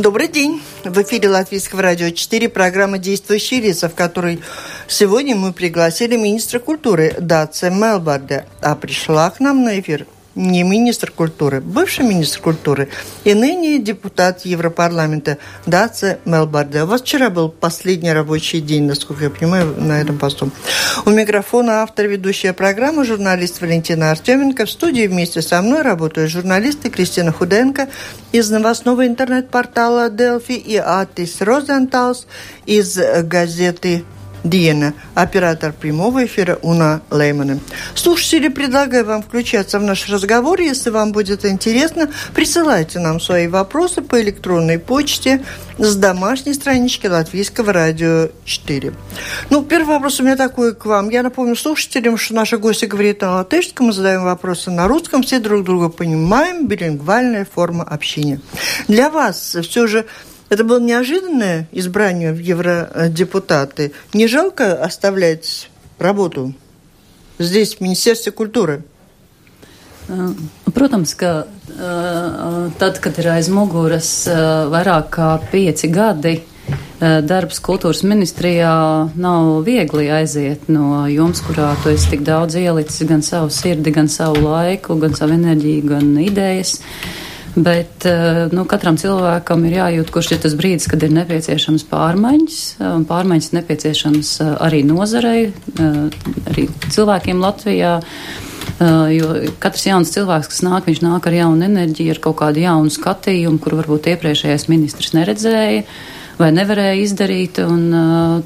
Добрый день. В эфире Латвийского радио 4 программа «Действующие лица», в которой сегодня мы пригласили министра культуры Даце Мелбарде, а пришла к нам на эфир не министр культуры, бывший министр культуры и ныне депутат Европарламента Даце Мелбарде. У вас вчера был последний рабочий день, насколько я понимаю, на этом посту. У микрофона автор ведущая программы, журналист Валентина Артеменко. В студии вместе со мной работают журналисты Кристина Худенко из новостного интернет-портала Delphi и Атис Розенталс из газеты Диена, оператор прямого эфира Уна Леймана. Слушатели, предлагаю вам включаться в наш разговор. Если вам будет интересно, присылайте нам свои вопросы по электронной почте с домашней странички Латвийского радио 4. Ну, первый вопрос у меня такой к вам. Я напомню слушателям, что наши гости говорят на латышском, мы задаем вопросы на русском, все друг друга понимаем, билингвальная форма общения. Для вас все же это было неожиданное избрание в евродепутаты. Не жалко оставлять работу здесь, в Министерстве культūras? Protams, ka tad, kad ir aiz muguras vairāk kā pieci gadi, darbs kultūras ministrijā nav viegli aiziet no jums, kurā tu esi tik daudz ielicis gan savu sirdi, gan savu laiku, gan savu enerģiju, gan idejas. Uh, Bet eh, nu, katram cilvēkam ir jājūt, kurš ir tas brīdis, kad ir nepieciešams pārmaiņas. Pārmaiņas nepieciešams eh, arī nozarei, eh, arī cilvēkiem Latvijā. Jo katrs jauns cilvēks, kas nāk, viņš nāk ar jaunu enerģiju, ar kaut kādu jaunu skatījumu, kur varbūt iepriekšējais ministrs neredzēja vai nevarēja izdarīt. Un,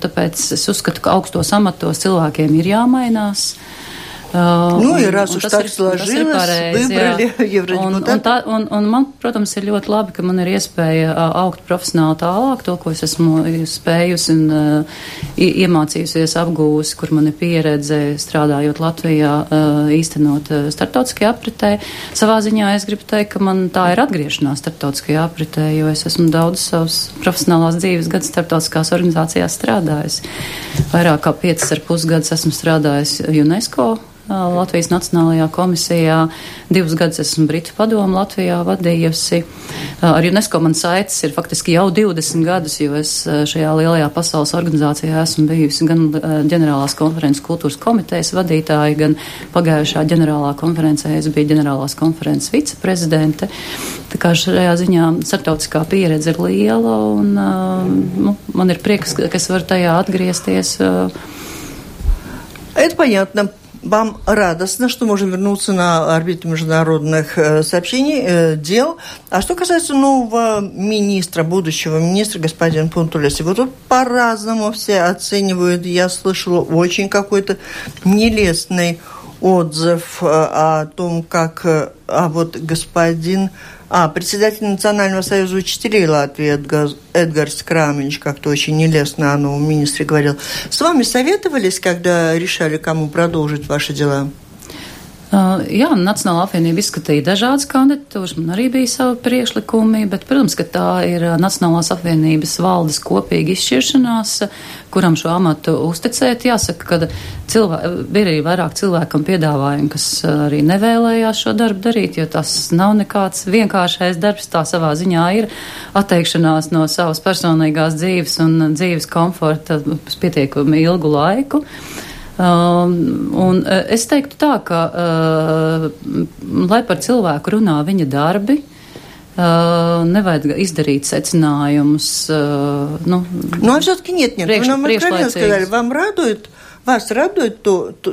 tāpēc es uzskatu, ka augstos amatos cilvēkiem ir jāmainās. Uh, Nu, ir раз уж так сложилось, pareizi, выбрали евrodeputātu. Un, un, un man, protams, ir ļoti labi, ka man ir iespēja augt profesionāli tālāk, to, ko es esmu spējusi un uh, iemācījusies apgūsi, kur man ir pieredze strādājot Latvijā, uh, īstenot uh, starptautiskajā apritē. Savā ziņā es gribu teikt, ka man tā ir atgriešanās starptautiskajā apritē, jo es esmu daudz savas profesionālās dzīves gadus starptautiskās organizācijās strādājusi. Vairāk kā piecas ar pusgadus esmu strādājusi UNESCO Latvijas Nacionālajā komisijā. Divus gadus esmu Britu padomu Latvijā vadījusi. Ar UNESCO man saites ir faktiski jau 20 gadus, jo es šajā lielajā pasaules organizācijā esmu bijusi gan ģenerālās konferences kultūras komitejas vadītāja, gan pagājušā ģenerālā konferencē es biju ģenerālās konferences viceprezidente. Tā kā šajā ziņā starptautiskā pieredze ir liela un nu, man ir prieks, ka es varu tajā atgriezties. Это понятно Вам радостно, что можем вернуться на орбиту международных э, сообщений, э, дел. А что касается нового министра, будущего министра, господина Пунтулеса, вот тут по-разному все оценивают. Я слышала очень какой-то нелестный отзыв э, о том, как а вот господин а, председатель Национального союза учителей Латвии Эдгар, Эдгар Скраминч, как-то очень нелестно о новом министре говорил. С вами советовались, когда решали, кому продолжить ваши дела? Uh, jā, Nacionāla apvienība izskatīja dažādas kandidatūras, man arī bija savi priekšlikumi, bet, protams, ka tā ir Nacionālās apvienības valdes kopīga izšķiršanās, kuram šo amatu uzticēt. Jāsaka, ka cilvē, bija arī vairāk cilvēkam piedāvājumi, kas arī nevēlējās šo darbu darīt, jo tas nav nekāds vienkāršais darbs, tā savā ziņā ir atteikšanās no savas personīgās dzīves un dzīves komforta uz pietiekami ilgu laiku. Um, un uh, es teiktu tā, ka, uh, lai par cilvēku runā viņa darbi, uh, nevajag izdarīt secinājumus. Uh, nu, ну, а все-таки нет, нет. Priekš, Вы нам откровенно сказали, вам радует, вас радует то, то,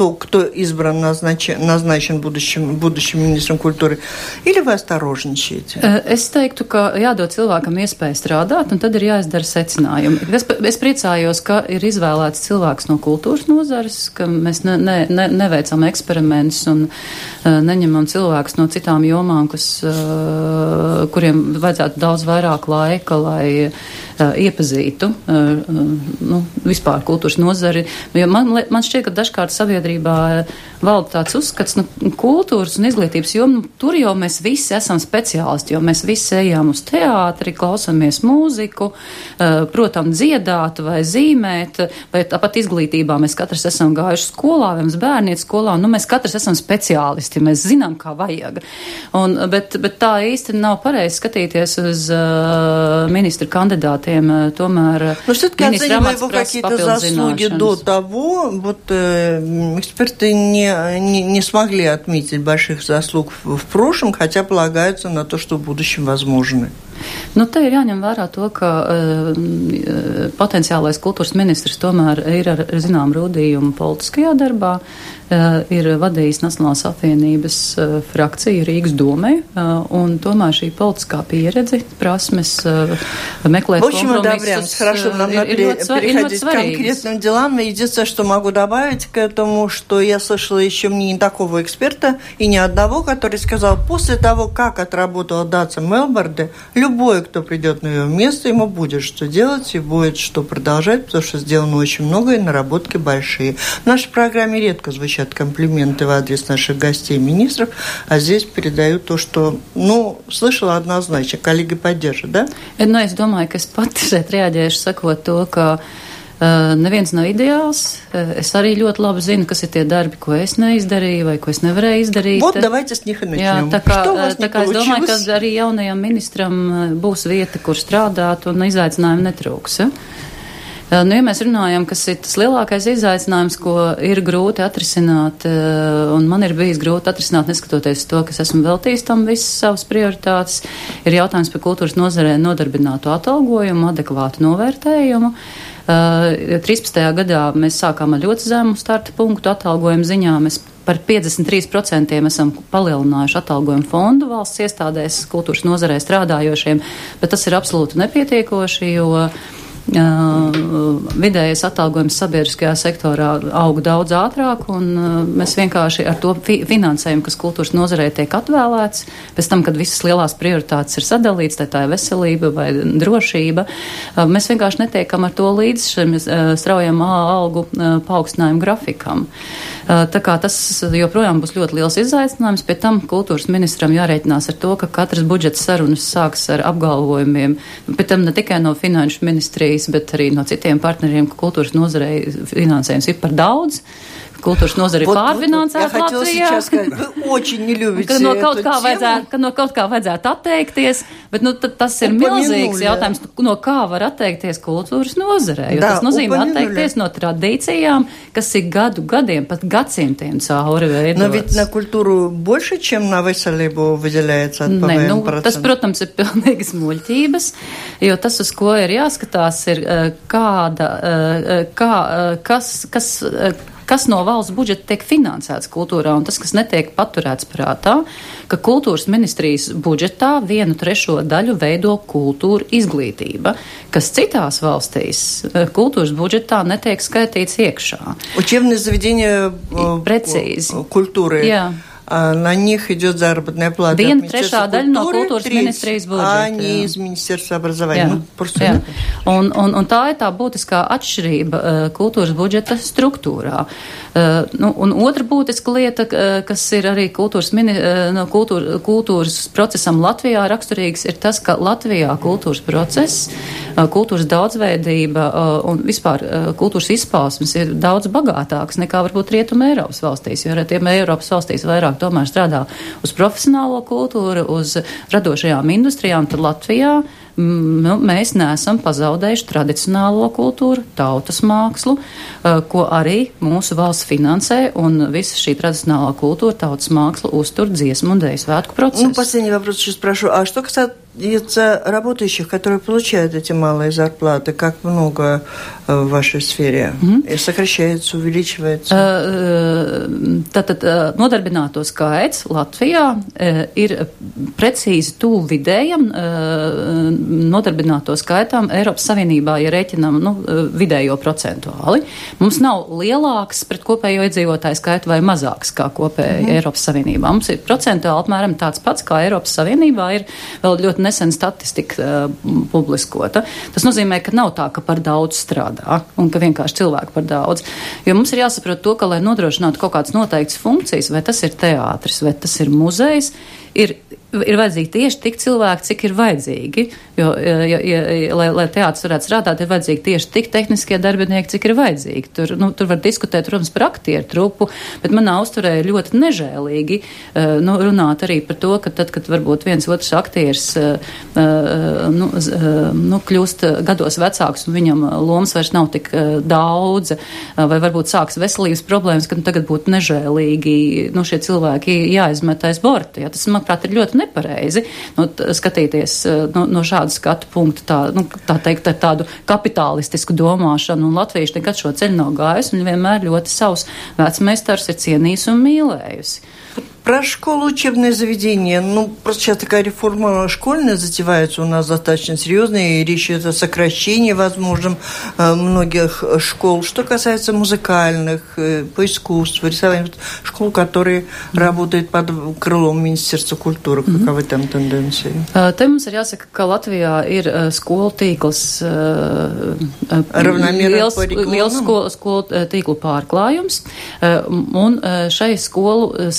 то, кто избран, назначен, назначен будущим, будущим министром культūras, или вы осторожничаете? Es teiktu, ka jādod cilvēkam iespēju strādāt, un tad ir jāizdara secinājumi. Es, es priecājos, ka ir izvēlēts cilvēks no kultūras nozares, ka mēs ne, ne, ne, neveicam eksperimentus un uh, neņemam cilvēkus no citām jomām, kas, uh, kuriem vajadzētu daudz vairāk laika, lai uh, iepazītu nu, vispār kultūras nozari. Jo man, man šķiet, ka dažkārt sabiedrībā valda tāds uzskats, nu, kultūras un izglītības joma, nu, tur jau mēs visi esam speciālisti, jo mēs visi ejam uz teātri, klausamies mūziku, protams, dziedāt vai zīmēt, vai tāpat izglītībā mēs katrs esam gājuši skolā, vai mums bērniet skolā, nu, mēs katrs esam speciālisti, mēs zinām, kā vajag. Un, bet, bet tā īsti nav pareizi skatīties uz uh, ministru kandidātiem, tomēr. Nu, все-таки оценивая его какие-то заслуги до того, вот э, эксперты не, не, не смогли отметить больших заслуг в, прошлом, хотя полагаются на то, что в будущем возможны. Nu, te ir jāņem vērā to, ka uh, potenciālais kultūras ministrs tomēr ir ar, ar zinām rūdījumu politiskajā darbā, uh, ir vadījis Nacionālās apvienības uh, frakciju Rīgas domē, uh, un tomēr šī politiskā pieredze, prasmes uh, meklēt общем, компромисsus Хорошо, нам ir, ir, ir переходить к конкретным делам. Единственное, что могу добавить к этому, что я слышала еще не такого эксперта и ни одного, который сказал, после того, как отработала Датса Мелборде, любой, кто придет на ее место, ему будет что делать и будет что продолжать, потому что сделано очень много и наработки большие. В нашей программе редко звучат комплименты в адрес наших гостей министров, а здесь передаю то, что, ну, слышала однозначно, коллеги поддержат, да? Nu, es domāju, ka es pati šeit reaģēšu sakot Uh, neviens nav ideāls. Uh, es arī ļoti labi zinu, kas ir tie darbi, ko es neizdarīju vai ko es nevarēju izdarīt. Вот, давайте с них и начнем. Jā, tā kā, tā kā es domāju, ka arī jaunajam ministram būs vieta, kur strādāt un izaicinājumu netrūks. Ja? Nu, ja mēs runājam, kas ir tas lielākais izaicinājums, ko ir grūti atrisināt, un man ir bijis grūti atrisināt, neskatoties to, ka es esmu veltījis tam visas savas prioritātes, ir jautājums par kultūras nozarē nodarbināto atalgojumu, adekvātu novērtējumu. Uh, 13. gadā mēs sākām ar ļoti zemu starta punktu atalgojumu ziņā. Mēs par 53% esam palielinājuši atalgojumu fondu valsts iestādēs, kultūras nozarē strādājošiem, bet tas ir absolūti nepietiekoši, jo uh, vidējais atalgojums sabiedriskajā sektorā aug daudz ātrāk, un mēs vienkārši ar to fi finansējumu, kas kultūras nozarē tiek atvēlēts, pēc tam, kad visas lielās prioritātes ir sadalīts, tā ir veselība vai drošība, mēs vienkārši netiekam ar to līdz šim straujam algu paaugstinājumu grafikam. Tā kā tas joprojām būs ļoti liels izaicinājums, pie tam kultūras ministram jārēķinās ar to, ka katras budžeta sarunas sāks ar apgalvojumiem, pēc tam ne tikai no finanšu ministrijas, bet arī no citiem partneriem, ka kultūras nozarei finansējums ir par daudz kultūras nozari вот, pārfinansēta вот, Latvijā. Сказать, вы очень не любите ka no kaut, kā vajadzētu, ka no kaut kā vajadzētu atteikties, bet nu, tas ir milzīgs jautājums, no kā var atteikties kultūras nozarē. Jo да, tas nozīmē atteikties no tradīcijām, kas ir gadu gadiem, pat gadsimtiem cauri veidotas. Но ведь на культуру больше, чем на veselību выделяется от ne, nu, Tas, protams, ir pilnīgas muļķības, jo tas, uz ko ir jāskatās, ir kāda, kā, kas, kas, kas no valsts budžeta tiek finansēts kultūrā, un tas, kas netiek paturēts prātā, ka kultūras ministrijas budžetā vienu trešo daļu veido kultūra izglītība, kas citās valstīs eh, kultūras budžetā netiek skaitīts iekšā. Учебное заведение Precīzi. культуры. Jā. на них идет заработная плата. Viena trešā daļa no kultūras ministrijas budžeta. А не из Министерства образования. Jā. Nu, просто, jā. Un, un, un tā ir tā būtiskā atšķirība uh, kultūras budžeta struktūrā. Uh, nu, un otra būtiska lieta, uh, kas ir arī kultūras, mini, uh, no kultūra, kultūras procesam Latvijā raksturīgs, ir tas, ka Latvijā kultūras process, kultūras daudzveidība un vispār kultūras izpausmes ir daudz bagātāks nekā varbūt Rietuma Eiropas valstīs, jo Rietuma Eiropas valstīs vairāk tomēr strādā uz profesionālo kultūru, uz radošajām industrijām, tad Latvijā nu, mēs neesam pazaudējuši tradicionālo kultūru, tautas mākslu, ko arī mūsu valsts finansē, un visa šī tradicionālā kultūra, tautas māksla uztur dziesmu un dēļu svētku procesu. Ну, последний вопрос еще спрошу. А что касается из работающих, которые получают эти малые зарплаты, как много в вашей сфере? Mm-hmm. Сокращается, увеличивается? Tātad nodarbināto skaits Latvijā ir precīzi tuvu vidējam nodarbināto skaitam Eiropas Savienībā, ja rēķinam nu, vidējo procentuāli. Mums nav lielāks pret kopējo iedzīvotāju skaitu vai mazāks kā kopēja mm -hmm. Eiropas Savienībā. Mums ir procentuāli apmēram tāds pats, kā Eiropas Savienībā ir vēl ļoti nesen statistika uh, publiskota. Tas nozīmē, ka nav tā, ka par daudz strādā un ka vienkārši cilvēku par daudz. Jo mums ir jāsaprot to, ka, lai nodrošinātu kaut kādas noteiktas funkcijas, vai tas ir teātris, vai tas ir muzejs, ir ir vajadzīgi tieši tik cilvēki, cik ir vajadzīgi. Jo, ja, ja, lai, lai teātris varētu strādāt, ir vajadzīgi tieši tik tehniskie darbinieki, cik ir vajadzīgi. Tur, nu, tur var diskutēt, protams, par aktieru trupu, bet manā uzturē ir ļoti nežēlīgi uh, nu, runāt arī par to, ka tad, kad varbūt viens otrs aktieris uh, uh, nu, nu, kļūst gados vecāks un viņam lomas vairs nav tik daudz, vai varbūt sāks veselības problēmas, ka nu, tagad būtu nežēlīgi nu, šie cilvēki jāizmet aiz borta. Ja? Tas, manuprāt, ir ļoti nepareizi nu, skatīties eh, no, no šāda skatu punkta, tā, nu, tā teikt, ar tādu kapitālistisku domāšanu. Un latvieši nekad šo ceļu nav gājusi, un vienmēr ļoti savus vecmeistars ir cienījis un mīlējusi. Про школу учебное заведение. Ну, просто сейчас такая реформа школьная затевается у нас достаточно серьезная, и речь идет о сокращении возможном э, многих школ. Что касается музыкальных, э, по искусству, рисованию, школ, которые mm. работают под крылом Министерства культуры, каковы mm. там тенденции? Te mums ir jāsaka, ka Latvijā ir skolu tīkls, liels, liels skolu, skolu tīklu pārklājums, un šai skolu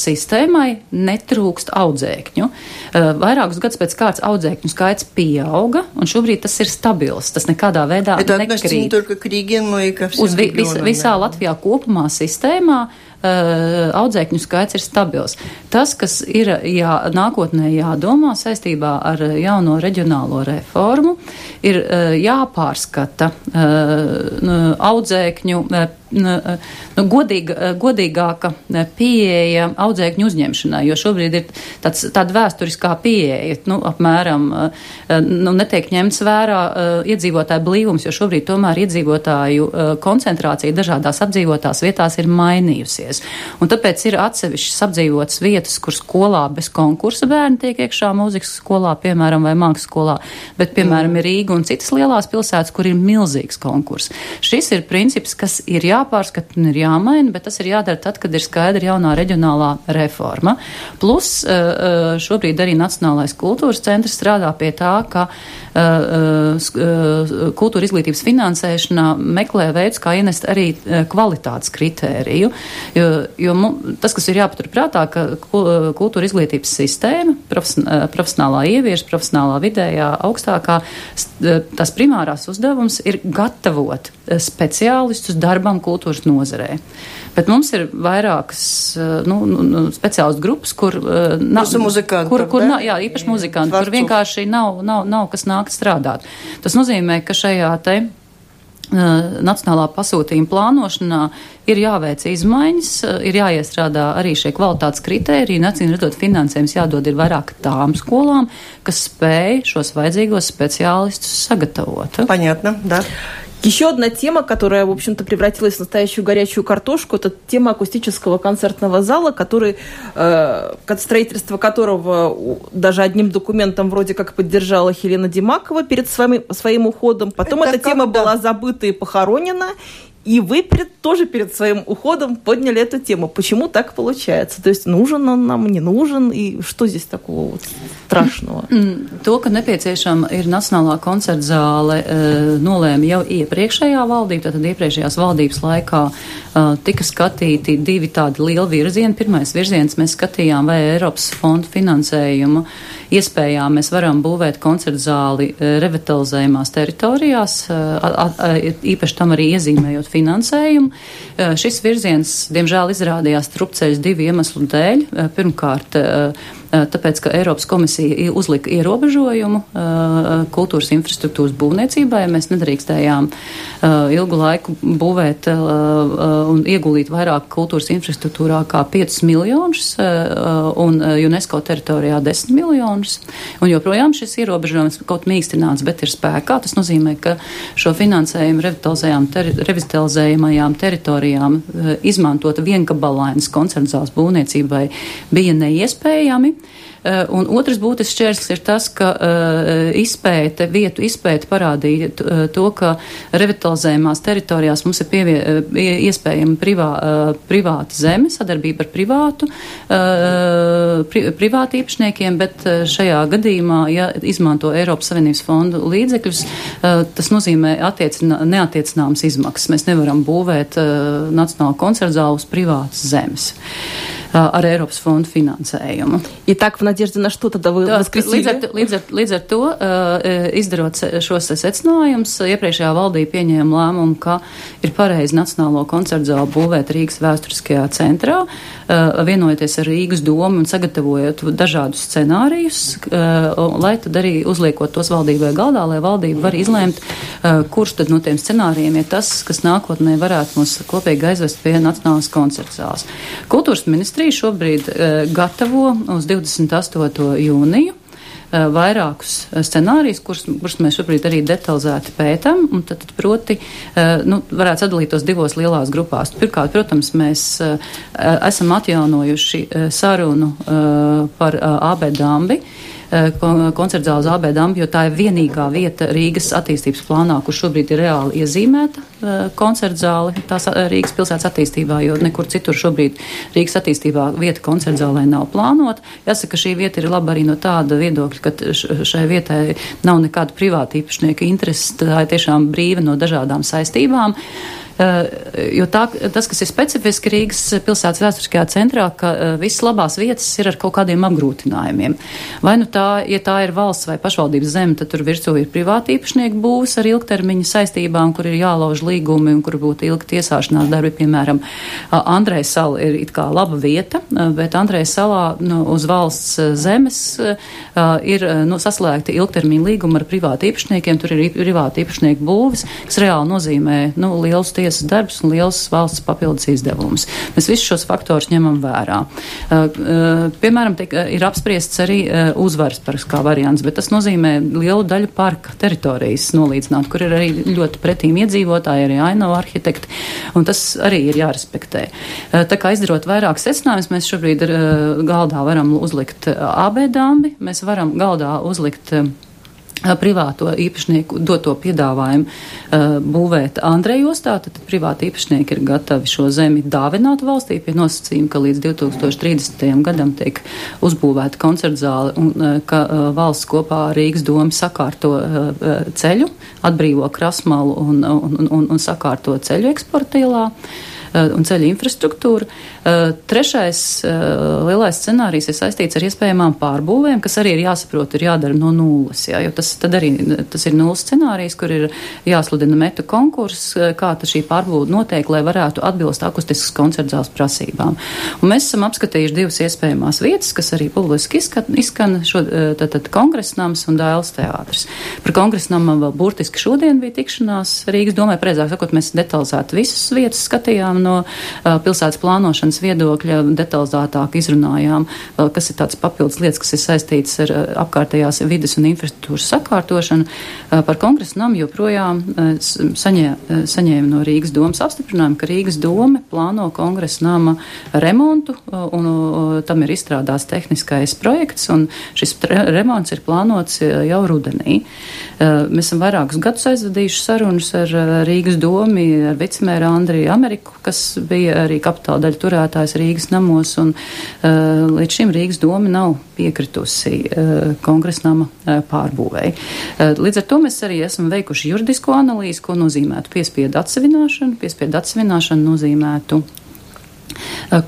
sistēmai netrūkst audzēkņu. Eh, vairākus gadus pēc kārtas audzēkņu skaits pieauga, un šobrīd tas ir stabils. Tas nekādā veidā nekrīt. Uz vi, vis, visā Latvijā kopumā sistēmā uh, audzēkņu skaits ir stabils. Tas, kas ir jā, nākotnē jādomā saistībā ar jauno reģionālo reformu, ir uh, jāpārskata audzēkņu nu, godīga, godīgāka pieeja audzēkņu uzņemšanai, jo šobrīd ir tāds, tāda vēsturiskā pieeja, nu, apmēram, nu, netiek ņemts vērā iedzīvotāju blīvums, jo šobrīd tomēr iedzīvotāju koncentrācija dažādās apdzīvotās vietās ir mainījusies. Un tāpēc ir atsevišķas apdzīvotas vietas, kur skolā bez konkursa bērni tiek iekšā mūzikas skolā, piemēram, vai mākslas skolā, bet, piemēram, mm. ir Rīga un citas lielās pilsētas, kur ir milzīgs konkurss. Šis ir princips, kas ir jā jāpārskata un ir jāmaina, bet tas ir jādara tad, kad ir skaidra jaunā reģionālā reforma. Plus eh, eh, šobrīd arī Nacionālais kultūras centrs strādā pie tā, ka eh, kultūra izglītības finansēšanā meklē veids, kā ienest arī kvalitātes kritēriju. Jo, jo tas, kas ir jāpatur prātā, ka kultūra izglītības sistēma, profesionālā ievieš, profesionālā vidējā, augstākā, tas primārās uzdevums ir gatavot speciālistus darbam kultūras nozarē. Bet mums ir vairākas eh, nu, nu, nu speciālas grupas, kur eh, nav muzikanti. Kur, kur nav, jā, īpaši muzikanti, kur vienkārši nav, nav, nav kas nākt strādāt. Tas nozīmē, ka šajā te. Eh, Nacionālā pasūtījuma plānošanā ir jāveic izmaiņas, ir jāiestrādā arī šie kvalitātes kritēriji. Nacīm redzot, finansējums jādod ir vairāk tām skolām, kas spēj šos vajadzīgos speciālistus sagatavot. Paņētna, da. Еще одна тема, которая, в общем-то, превратилась в настоящую горячую картошку, это тема акустического концертного зала, который, э, строительство которого даже одним документом вроде как поддержала Хелена Димакова перед своим, своим уходом. Потом это эта тема да. была забыта и похоронена, и вы перед, тоже перед своим уходом подняли эту тему. Почему так получается? То есть нужен он нам, не нужен, и что здесь такого вот страшного? To, ka nepieciešama ir Nacionālā koncerta zāle, nolēma jau iepriekšējā valdība, tātad iepriekšējās valdības laikā tika skatīti divi tādi lieli virzieni. Pirmais virziens mēs skatījām, vai Eiropas fondu finansējumu iespējām mēs varam būvēt koncertu zāli revitalizējumās teritorijās, īpaši tam arī iezīmējot finansējumu. Šis virziens, diemžēl, izrādījās trupceļš divu iemeslu dēļ. Pirmkārt, tāpēc, ka Eiropas komisija uzlika ierobežojumu kultūras infrastruktūras būvniecībai. Mēs nedrīkstējām ilgu laiku būvēt un ieguldīt vairāk kultūras infrastruktūrā kā 5 miljonus un UNESCO teritorijā 10 miljonus. Un joprojām šis ierobežojums kaut mīkstināts, bet ir spēkā. Tas nozīmē, ka šo finansējumu revitalizējamajām teritorijām izmantot viengabalains koncerts zāles būvniecībai bija neiespējami. Eh, un otrs būtisks šķērslis ir tas, ka uh, izpēte, vietu izpēte parādīja uh, to, ka revitalizējumās teritorijās mums ir pievie, iespējama privā, privāta zeme, sadarbība ar privātu, pri, privāti īpašniekiem, bet šajā gadījumā, ja izmanto Eiropas Savienības fondu līdzekļus, tas nozīmē attiecina, neatiecināmas izmaksas. Mēs nevaram būvēt Nacionālu koncertu zālu uz privātas zemes. Uh, ar Eiropas fondu finansējumu. Ja tā, ka Nadežda na što tad vēl līdz, ar, līdz, ar, līdz ar to, uh, э, izdarot šos secinājumus, iepriekšējā valdība pieņēma lēmumu, ka ir pareizi Nacionālo koncertu zāli būvēt Rīgas vēsturiskajā centrā vienojoties ar Rīgas domu un sagatavojot dažādus scenārijus, lai tad arī uzliekot tos valdībai galdā, lai valdība var izlēmt, kurš tad no tiem scenārijiem ir tas, kas nākotnē varētu mūs kopīgi aizvest pie Nacionālas koncertu zāles. Kultūras ministrija šobrīd gatavo uz 28. jūniju vairākus uh, scenārijus, kurus, kurus mēs šobrīd arī detalizēti pētam, un tad, tad proti, nu, varētu sadalīt tos divos lielās grupās. Pirmkārt, protams, mēs esam atjaunojuši sarunu par AB dambi Eh, koncerta zāles AB Dambi, jo tā ir vienīgā vieta Rīgas attīstības plānā, kur šobrīd ir reāli iezīmēta eh, koncerta zāle tās eh, Rīgas pilsētas attīstībā, jo nekur citur šobrīd Rīgas attīstībā vieta koncerta zālē nav plānota. Jāsaka, ka šī vieta ir laba arī no tāda viedokļa, ka šai vietai nav nekāda privāta īpašnieka intereses, tā ir tiešām brīva no dažādām saistībām. Eh, jo tā, tas, kas ir specifiski Rīgas pilsētas vēsturiskajā centrā, ka eh, visas labās vietas ir ar kaut kādiem apgrūtinājumiem. Vai nu tā, ja tā ir valsts vai pašvaldības zeme, tad tur virsū ir privāti īpašnieki būs ar ilgtermiņa saistībām, kur ir jālauž līgumi un kur būtu ilgi tiesāšanās darbi. Piemēram, Andrejas sala ir it kā laba vieta, bet Andrejas salā nu, uz valsts zemes ir nu, saslēgti ilgtermiņa līgumi ar privāti īpašniekiem. Tur ir privāti īpašnieku būvis, kas reāli nozīmē nu, lielus tiesības tiesas darbs un liels valsts papildus izdevums. Mēs visus šos faktorus ņemam vērā. Uh, uh, piemēram, tiek, uh, ir apspriests arī uzvaras parks kā variants, bet tas nozīmē lielu daļu parka teritorijas nolīdzināt, kur ir arī ļoti pretīm iedzīvotāji, arī ainava arhitekti, un tas arī ir jārespektē. Tā kā izdarot vairāk secinājumus, mēs šobrīd galdā varam uzlikt AB dambi, mēs varam galdā uzlikt privāto īpašnieku doto piedāvājumu uh, būvēt Andreja ostā, tad privāti īpašnieki ir gatavi šo zemi dāvināt valstī pie nosacījuma, ka līdz 2030. gadam tiek uzbūvēta koncertzāle un uh, ka uh, valsts kopā ar Rīgas domu sakārto ceļu, atbrīvo krasmalu un, un, un, un sakārto ceļu eksportīlā. Uh, un ceļu infrastruktūru. Eh, trešais eh, lielais scenārijs ir saistīts ar iespējamām pārbūvēm, kas arī ir jāsaprot, ir jādara no nulles. Jā, jo tas, arī, tas ir nulles scenārijs, kur ir jāsludina metu konkurss, kā šī pārbūve notiek, lai varētu atbilst akustiskas koncertzāles prasībām. Un mēs esam apskatījuši divas iespējamās vietas, kas arī publiski izskan, izskan šo, tad, tad kongresnams un dēls teātris. Par kongresnamam vēl burtiski šodien bija tikšanās Rīgas domē, precīzāk sakot, mēs detalizēti visas vietas skatījām no pilsētas plānošanas viedokļa detalizētāk izrunājām, kas ir tāds papildus lietas, kas ir saistītas ar apkārtējās vides un infrastruktūras sakārtošanu. Par kongresu namu joprojām saņē, saņēma no Rīgas domas apstiprinājumu, ka Rīgas doma plāno kongresu nama remontu un tam ir izstrādāts tehniskais projekts un šis remonts ir plānots jau rudenī. Mēs esam vairākus gadus aizvadījuši sarunas ar Rīgas domu, ar vicemēru Andriju Ameriku, kas bija arī kapitāla daļa turētājs Rīgas namos, un uh, līdz šim Rīgas doma nav piekritusi uh, kongresnama uh, pārbūvēi. Uh, līdz ar to mēs arī esam veikuši juridisko analīzi, ko nozīmētu piespiedu atsevināšanu. Piespiedu atsevināšanu nozīmētu Eh,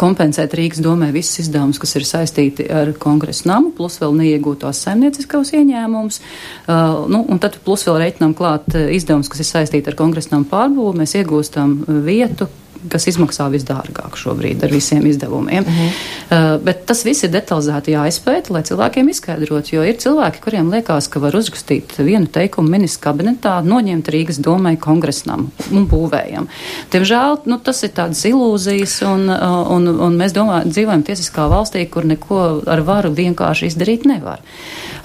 kompensēt Rīgas domē visus izdevumus, kas ir saistīti ar kongresu namu, plus vēl neiegūtos saimnieciskos ieņēmumus. Uh, nu, un tad plus vēl reiķinām klāt izdevumus, kas ir saistīti ar kongresu namu pārbūvu. Mēs iegūstam vietu, kas izmaksā visdārgāk šobrīd ar visiem izdevumiem. Mm -hmm. uh, bet tas viss ir detalizēti jāizpēta, lai cilvēkiem izskaidrotu, jo ir cilvēki, kuriem liekas, ka var uzrakstīt vienu teikumu ministrs kabinetā, noņemt Rīgas domai kongresnam un būvējam. Diemžēl nu, tas ir tādas ilūzijas, un, uh, un, un mēs domājam, dzīvojam tiesiskā valstī, kur neko ar varu vienkārši izdarīt nevar.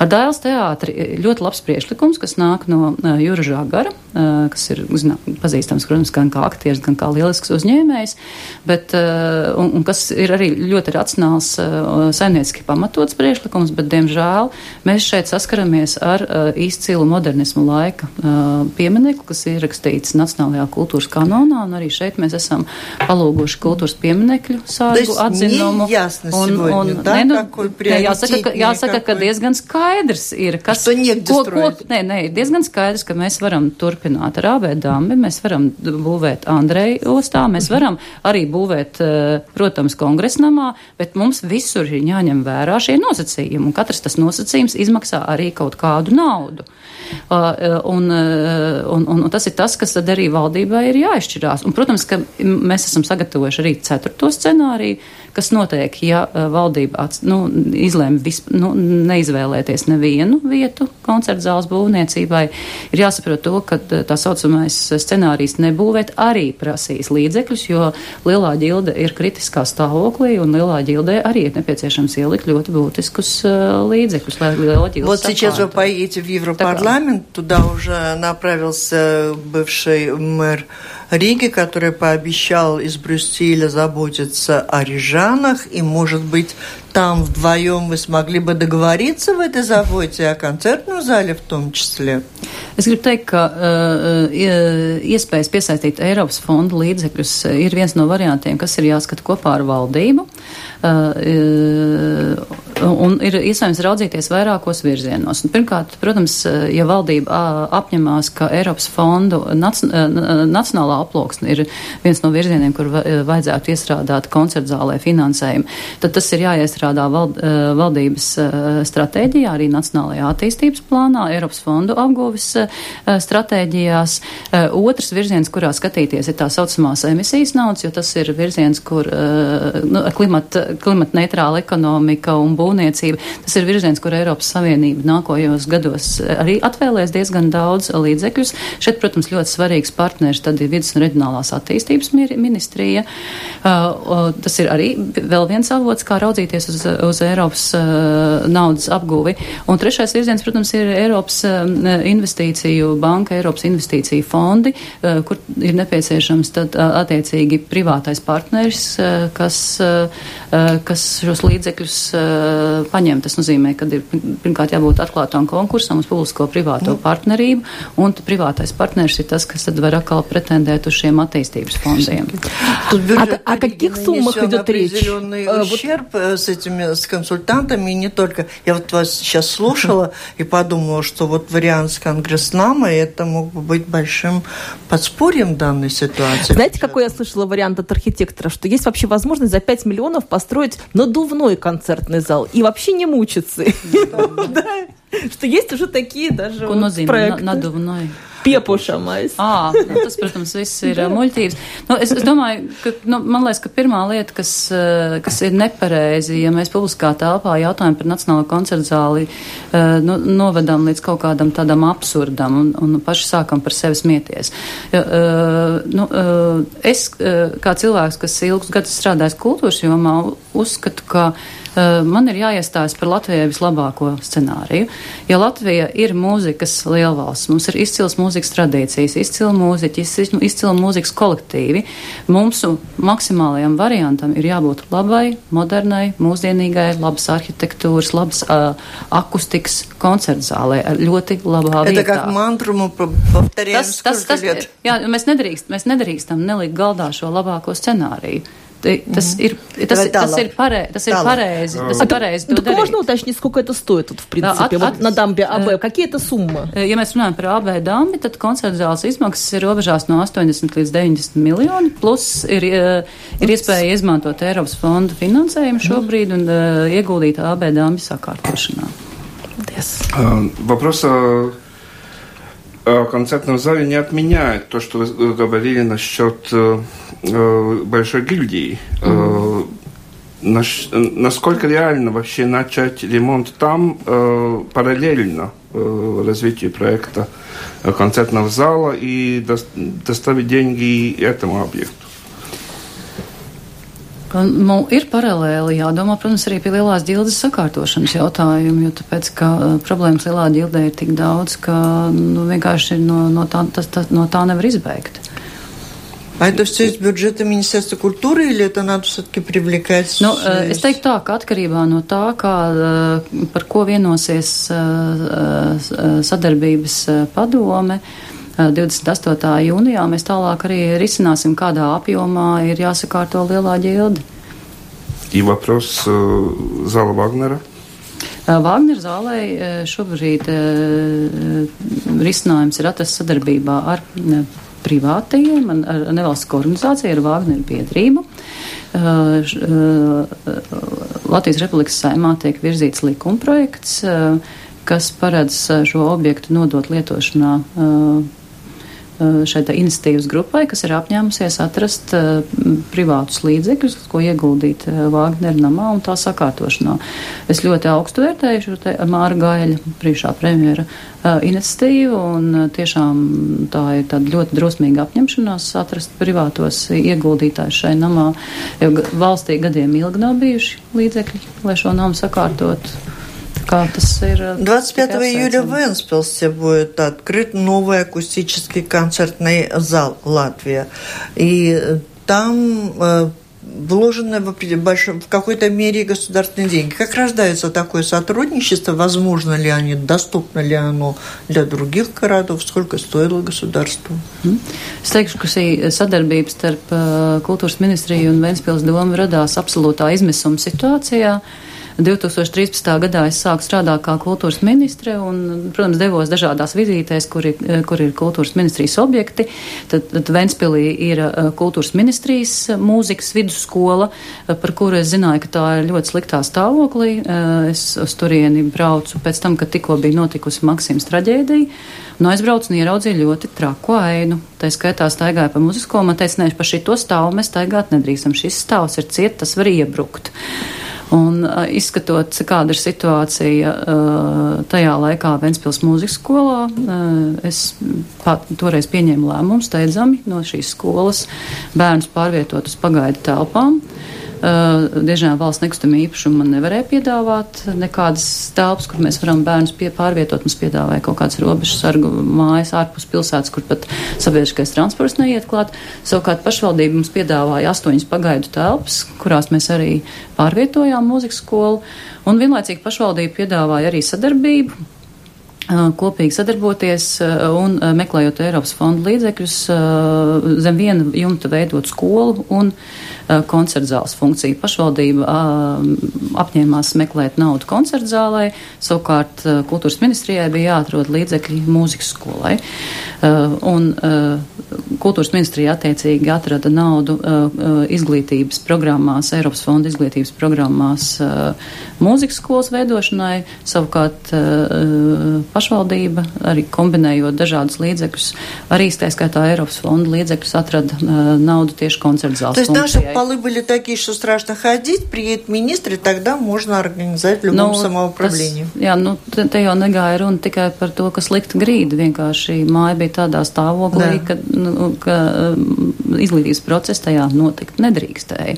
Ar Dāles teātri ļoti labs priešlikums, kas nāk no uh, Jūra Žagara, kas ir zinā, pazīstams, protams, gan kā aktieris, gan kā lielisks uzņēmējs, bet, uh, un, un kas ir arī ļoti racionāls uh, saimnieciski pamatots priešlikums, bet, diemžēl, mēs šeit saskaramies ar izcilu modernismu laika pieminekli, kas ir rakstīts Nacionālajā kultūras kanonā, un arī šeit mēs esam palūguši kultūras pieminekļu sārgu atzinumu. Un, un, да, ne, nu, ne, jāsaka, ka, jāsaka, ka diezgan skaidrs ir, kas, ko, ko, nē, nē, ir diezgan skaidrs, ka mēs varam turpināt ar abēdām, mēs varam būvēt Andreju ostā, mēs varam arī būvēt, eh, protams, kongresnamā, bet mums visur ir jāņem vērā šie nosacījumi, un katrs tas nosacījums izmaksā arī kaut kādu naudu. Uh, un, uh, un, un, un tas ir tas, kas tad arī valdībai ir jāizšķirās. Un, protams, ka mēs esam sagatavojuši arī ceturto scenāriju, kas notiek, ja uh, valdība ats, nu, izlēma visp, nu, neizvēlēties nevienu vietu koncertu zāles būvniecībai. Ir jāsaprot to, ka tā saucamais scenārijs nebūvēt arī prasīs līdzekļus, jo lielā ģilde ir kritiskā stāvoklī un lielā ģildē arī ir nepieciešams ielikt ļoti būtiskus uh, līdzekļus, lai liela ģilde. Вот сейчас вы поедете в Европарламент, туда уже направился бывший мэр Риги, который пообещал из Брюсселя заботиться о рижанах, и, может быть, там вдвоем вы смогли бы договориться в этой заботе, о концертном зале в том числе? Es gribu teikt, ka uh, iespējas piesaistīt Eiropas fondu līdzekļus ir viens no variantiem, kas ir jāskata kopā ar valdību. Uh, un ir iespējams raudzīties vairākos virzienos. Un pirmkārt, protams, ja valdība apņemās, ka Eiropas fondu nac, nacionālā aploksne ir viens no virzieniem, kur vajadzētu iestrādāt koncertzālē finansējumu, tad tas ir jāiestrādā vald, valdības stratēģijā, arī Nacionālajā attīstības plānā, Eiropas fondu apgūves stratēģijās. Otrs virziens, kurā skatīties, ir tā saucamās emisijas naudas, jo tas ir virziens, kur nu, klimata klimata neitrāla ekonomika un būvniecība. Tas ir virziens, kur Eiropas Savienība nākojos gados arī atvēlēs diezgan daudz līdzekļus. Šeit, protams, ļoti svarīgs partners tad ir vidus un reģionālās attīstības ministrija. Tas ir arī vēl viens avots, kā raudzīties uz, uz Eiropas uh, naudas apguvi. Un trešais virziens, protams, ir Eiropas uh, investīciju banka, Eiropas investīciju fondi, uh, kur ir nepieciešams tad uh, attiecīgi privātais partneris, uh, kas Eh, kas šos līdzekļus eh, paņem. Tas nozīmē, ka ir pirmkārt jābūt atklātam konkursam uz publisko-privāto mm. partnerību, un privātais partners ir tas, kas tad var atkal pretendēt uz šiem attīstības fondiem. А, о каких суммах идет речь? ущерб с этими с консультантами, и не только. Я вот вас сейчас слушала и подумала, что вот вариант с Конгресснама это мог бы быть большим подспорьем данной ситуации. Знаете, какой я слышала вариант от архитектора, что есть вообще возможность за 5 миллионов построить надувной концертный зал и вообще не мучиться. Что есть уже такие даже проекты. Надувной. Piepušamais. À, nu, tas, protams, viss ir muļķības. Nu, es, es domāju, ka, nu, man liekas, ka pirmā lieta, kas, kas ir nepareizi, ja mēs publiskā telpā jautājam par Nacionālo koncertu zāli, nu, novedam līdz kaut kādam tādam absurdam un, un paši sākam par sevi smieties. Nu, es, kā cilvēks, kas ilgus gadus strādājis kultūras jomā, uzskatu, ka man ir jāiestājas par Latvijai vislabāko scenāriju. Jo Latvija ir mūzikas lielvalsts, mums ir izcils mūzikas tradīcijas, izcila mūziķi, izcila mūzikas kolektīvi. Mums maksimālajam variantam ir jābūt labai, modernai, mūsdienīgai, labas arhitektūras, labas uh, akustikas koncertzālē ar ļoti labā vietā. Tā kā mantrumu tas, tas, tas, jā, mēs nedrīkst, mēs nedrīkstam nelikt galdā šo labāko scenāriju. Tas ir, tas, tas ir, паре, tas ir pareizi. Tas ir pareizi так можно уточнить, сколько это стоит, тут, в принципе, at, at, вот на дамбе АБ? Какие это суммы? Ja mēs runājam par AB dambi, tad koncerta zāles izmaksas ir robežās no 80 līdz 90 miljoni, plus ir, ir iespēja izmantot Eiropas fondu finansējumu šobrīd un uh, ieguldīt AB dambi sakārtošanā. Yes. Uh, вопрос концертном зале не отменяет то, что вы говорили насчет большой гильдии. Mm-hmm. Насколько реально вообще начать ремонт там параллельно развитию проекта концертного зала и доставить деньги этому объекту? Nu, ir paralēli jādomā, protams, arī pie lielās ģildes sakārtošanas jautājumu, jo tāpēc, ka uh, problēmas lielā ģildē ir tik daudz, ka nu, vienkārši no, no, tā, tas, tas, no tā nevar izbeigt. А это все из бюджета Министерства культуры или это надо все-таки привлекать? Nu, es teiktu tā, ka atkarībā no tā, kā, par ko vienosies sadarbības padome, 28. jūnijā mēs tālāk arī risināsim, kādā apjomā ir jāsakārto lielā ģilde. И вопрос зала Вагнера. Vāgner zālē šobrīd risinājums ir atrasts sadarbībā ar privātajiem, ar nevalstisko organizāciju, ar Vāgneru biedrību. Latvijas Republikas saimā tiek virzīts likumprojekts, kas paredz šo objektu nodot lietošanā Eh, šai iniciatīvas grupai, kas ir apņēmusies atrast uh, privātus līdzekļus, ko ieguldīt uh, Vāgner namā un tā sakārtošanā. Es ļoti augstu vērtēju šo Māra Gaļa priekšā premjera iniciatīvu un tiešām tā ir tāda ļoti drosmīga apņemšanās atrast privātos ieguldītājus šai namā, jo valstī gadiem ilgi nav bijuši līdzekļi, lai šo namu sakārtotu. Kā tas ir? 25 июля в Энспилсе будет открыт новый акустический концертный зал Латвия. И там э, вложены в, большом, в какой-то мере государственные деньги. Как рождается такое сотрудничество? Возможно ли оно, доступно ли оно для других городов? Сколько стоило государству? Es teikšu, ka šī sadarbība starp kultūras ministriju un Ventspils domu radās absolūtā izmisuma situācijā. Uh, 2013. gadā es sāku strādāt kā kultūras ministre un, protams, devos dažādās vizītēs, kur ir, kur ir kultūras ministrijas objekti. Tad, tad Ventspilī ir uh, kultūras ministrijas mūzikas vidusskola, par kuru es zināju, ka tā ir ļoti sliktā stāvoklī. Es uz turieni braucu pēc tam, kad tikko bija notikusi Maksims traģēdija. Nu, aizbraucu un ieraudzīju ļoti traku ainu. Tā skaitā staigāja pa muzisko, man teica, nē, pa šito stāvu mēs staigāt nedrīkstam. Šis stāvs ir ciet, tas var iebrukt. Un uh, izskatot, kāda ir situācija uh, tajā laikā Ventspils mūzikas skolā, uh, es pat, toreiz pieņēmu lēmumu steidzami no šīs skolas bērnus pārvietot uz pagaidu telpām. Uh, Uh, Diemžēl valsts nekustamā īpašuma man nevarēja piedāvāt nekādas telpas, kur mēs varam bērnus pie, pārvietot. Mums piedāvāja kaut kādas robežu sargu mājas ārpus pilsētas, kur pat sabiedriskais transports neiet klāt. Savukārt pašvaldība mums piedāvāja astoņas pagaidu telpas, kurās mēs arī pārvietojām mūzikas skolu. Un vienlaicīgi pašvaldība piedāvāja arī sadarbību kopīgi sadarboties un meklējot Eiropas fondu līdzekļus zem viena jumta veidot skolu un koncertzāles funkciju. Pašvaldība apņēmās meklēt naudu koncertzālē, savukārt kultūras ministrijai bija jāatrod līdzekļi mūzikas skolai. Un kultūras ministrija attiecīgi atrada naudu izglītības programmās, Eiropas fonda izglītības programmās mūzikas skolas veidošanai, savukārt pašvaldība arī kombinējot dažādus līdzekļus, arī skaitā Eiropas fonda līdzekļus atrada naudu tieši koncertzāles funkcijai полы были такие, что страшно ходить, приедет министр, и тогда можно организовать в любом nu, самоуправлении. Tas, jā, nu, te, te jau negāja runa tikai par to, ka slikta grīda vienkārši māja bija tādā stāvoklī, ka, nu, ka um, izglītības process tajā notikt nedrīkstēja.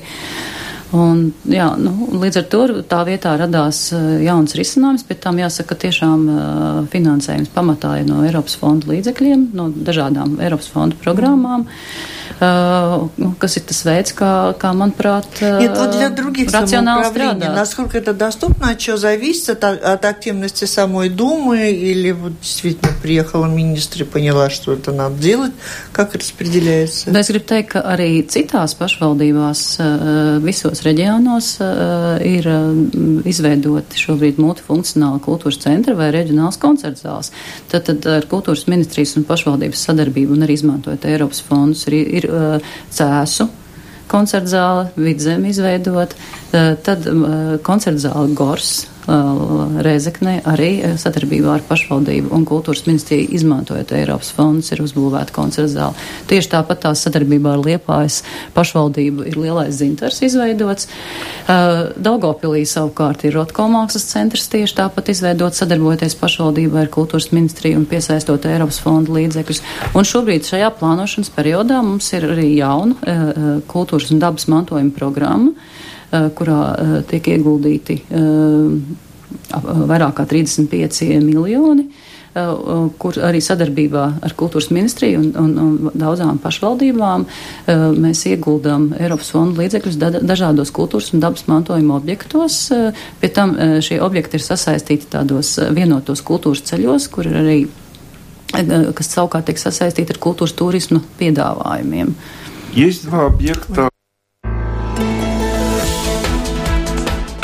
Un, jā, nu, līdz ar to tā vietā radās uh, jauns risinājums, bet tam jāsaka, ka tiešām uh, finansējums pamatā ir no Eiropas fonda līdzekļiem, no dažādām Eiropas fonda programmām. Mm. Э, kas ir tas veids, kā, kā manuprāt, Нет, вот для других самоуправлений, насколько это доступно, от чего зависит, от, от активности самой Думы, или вот действительно приехала министр и поняла, что это надо делать, как распределяется? Da es gribu teikt, ka arī citās pašvaldībās visos reģionos ir izveidoti šobrīd multifunkcionāli kultūras centri vai reģionāls koncertzāls. Tad, tad ar kultūras ministrijas un pašvaldības sadarbību un arī izmantojot Eiropas fondus ir, ir ir uh, cēsu koncertzāle, vidzem izveidot, uh, tad uh, koncertzāle Gors Rēzeknē arī sadarbībā ar pašvaldību un kultūras ministriju izmantojot Eiropas fondus ir uzbūvēta koncerta zāle. Tieši tāpat tās sadarbībā ar Liepājas pašvaldību ir lielais zintars izveidots. Daugopilī savukārt ir Rotko mākslas centrs tieši tāpat izveidots sadarbojoties pašvaldībai ar kultūras ministriju un piesaistot Eiropas fondu līdzekļus. Un šobrīd šajā plānošanas periodā mums ir arī jauna kultūras un dabas mantojuma programma kurā eh, tiek ieguldīti eh, vairāk kā 35 miljoni kur arī sadarbībā ar kultūras ministriju un, un, un daudzām pašvaldībām mēs ieguldām Eiropas fondu līdzekļus dažādos kultūras un dabas mantojuma objektos. Pie tam šie objekti ir sasaistīti tādos vienotos kultūras ceļos, kur ir arī, kas savukārt tiek sasaistīti ar kultūras turismu piedāvājumiem. Есть два объекта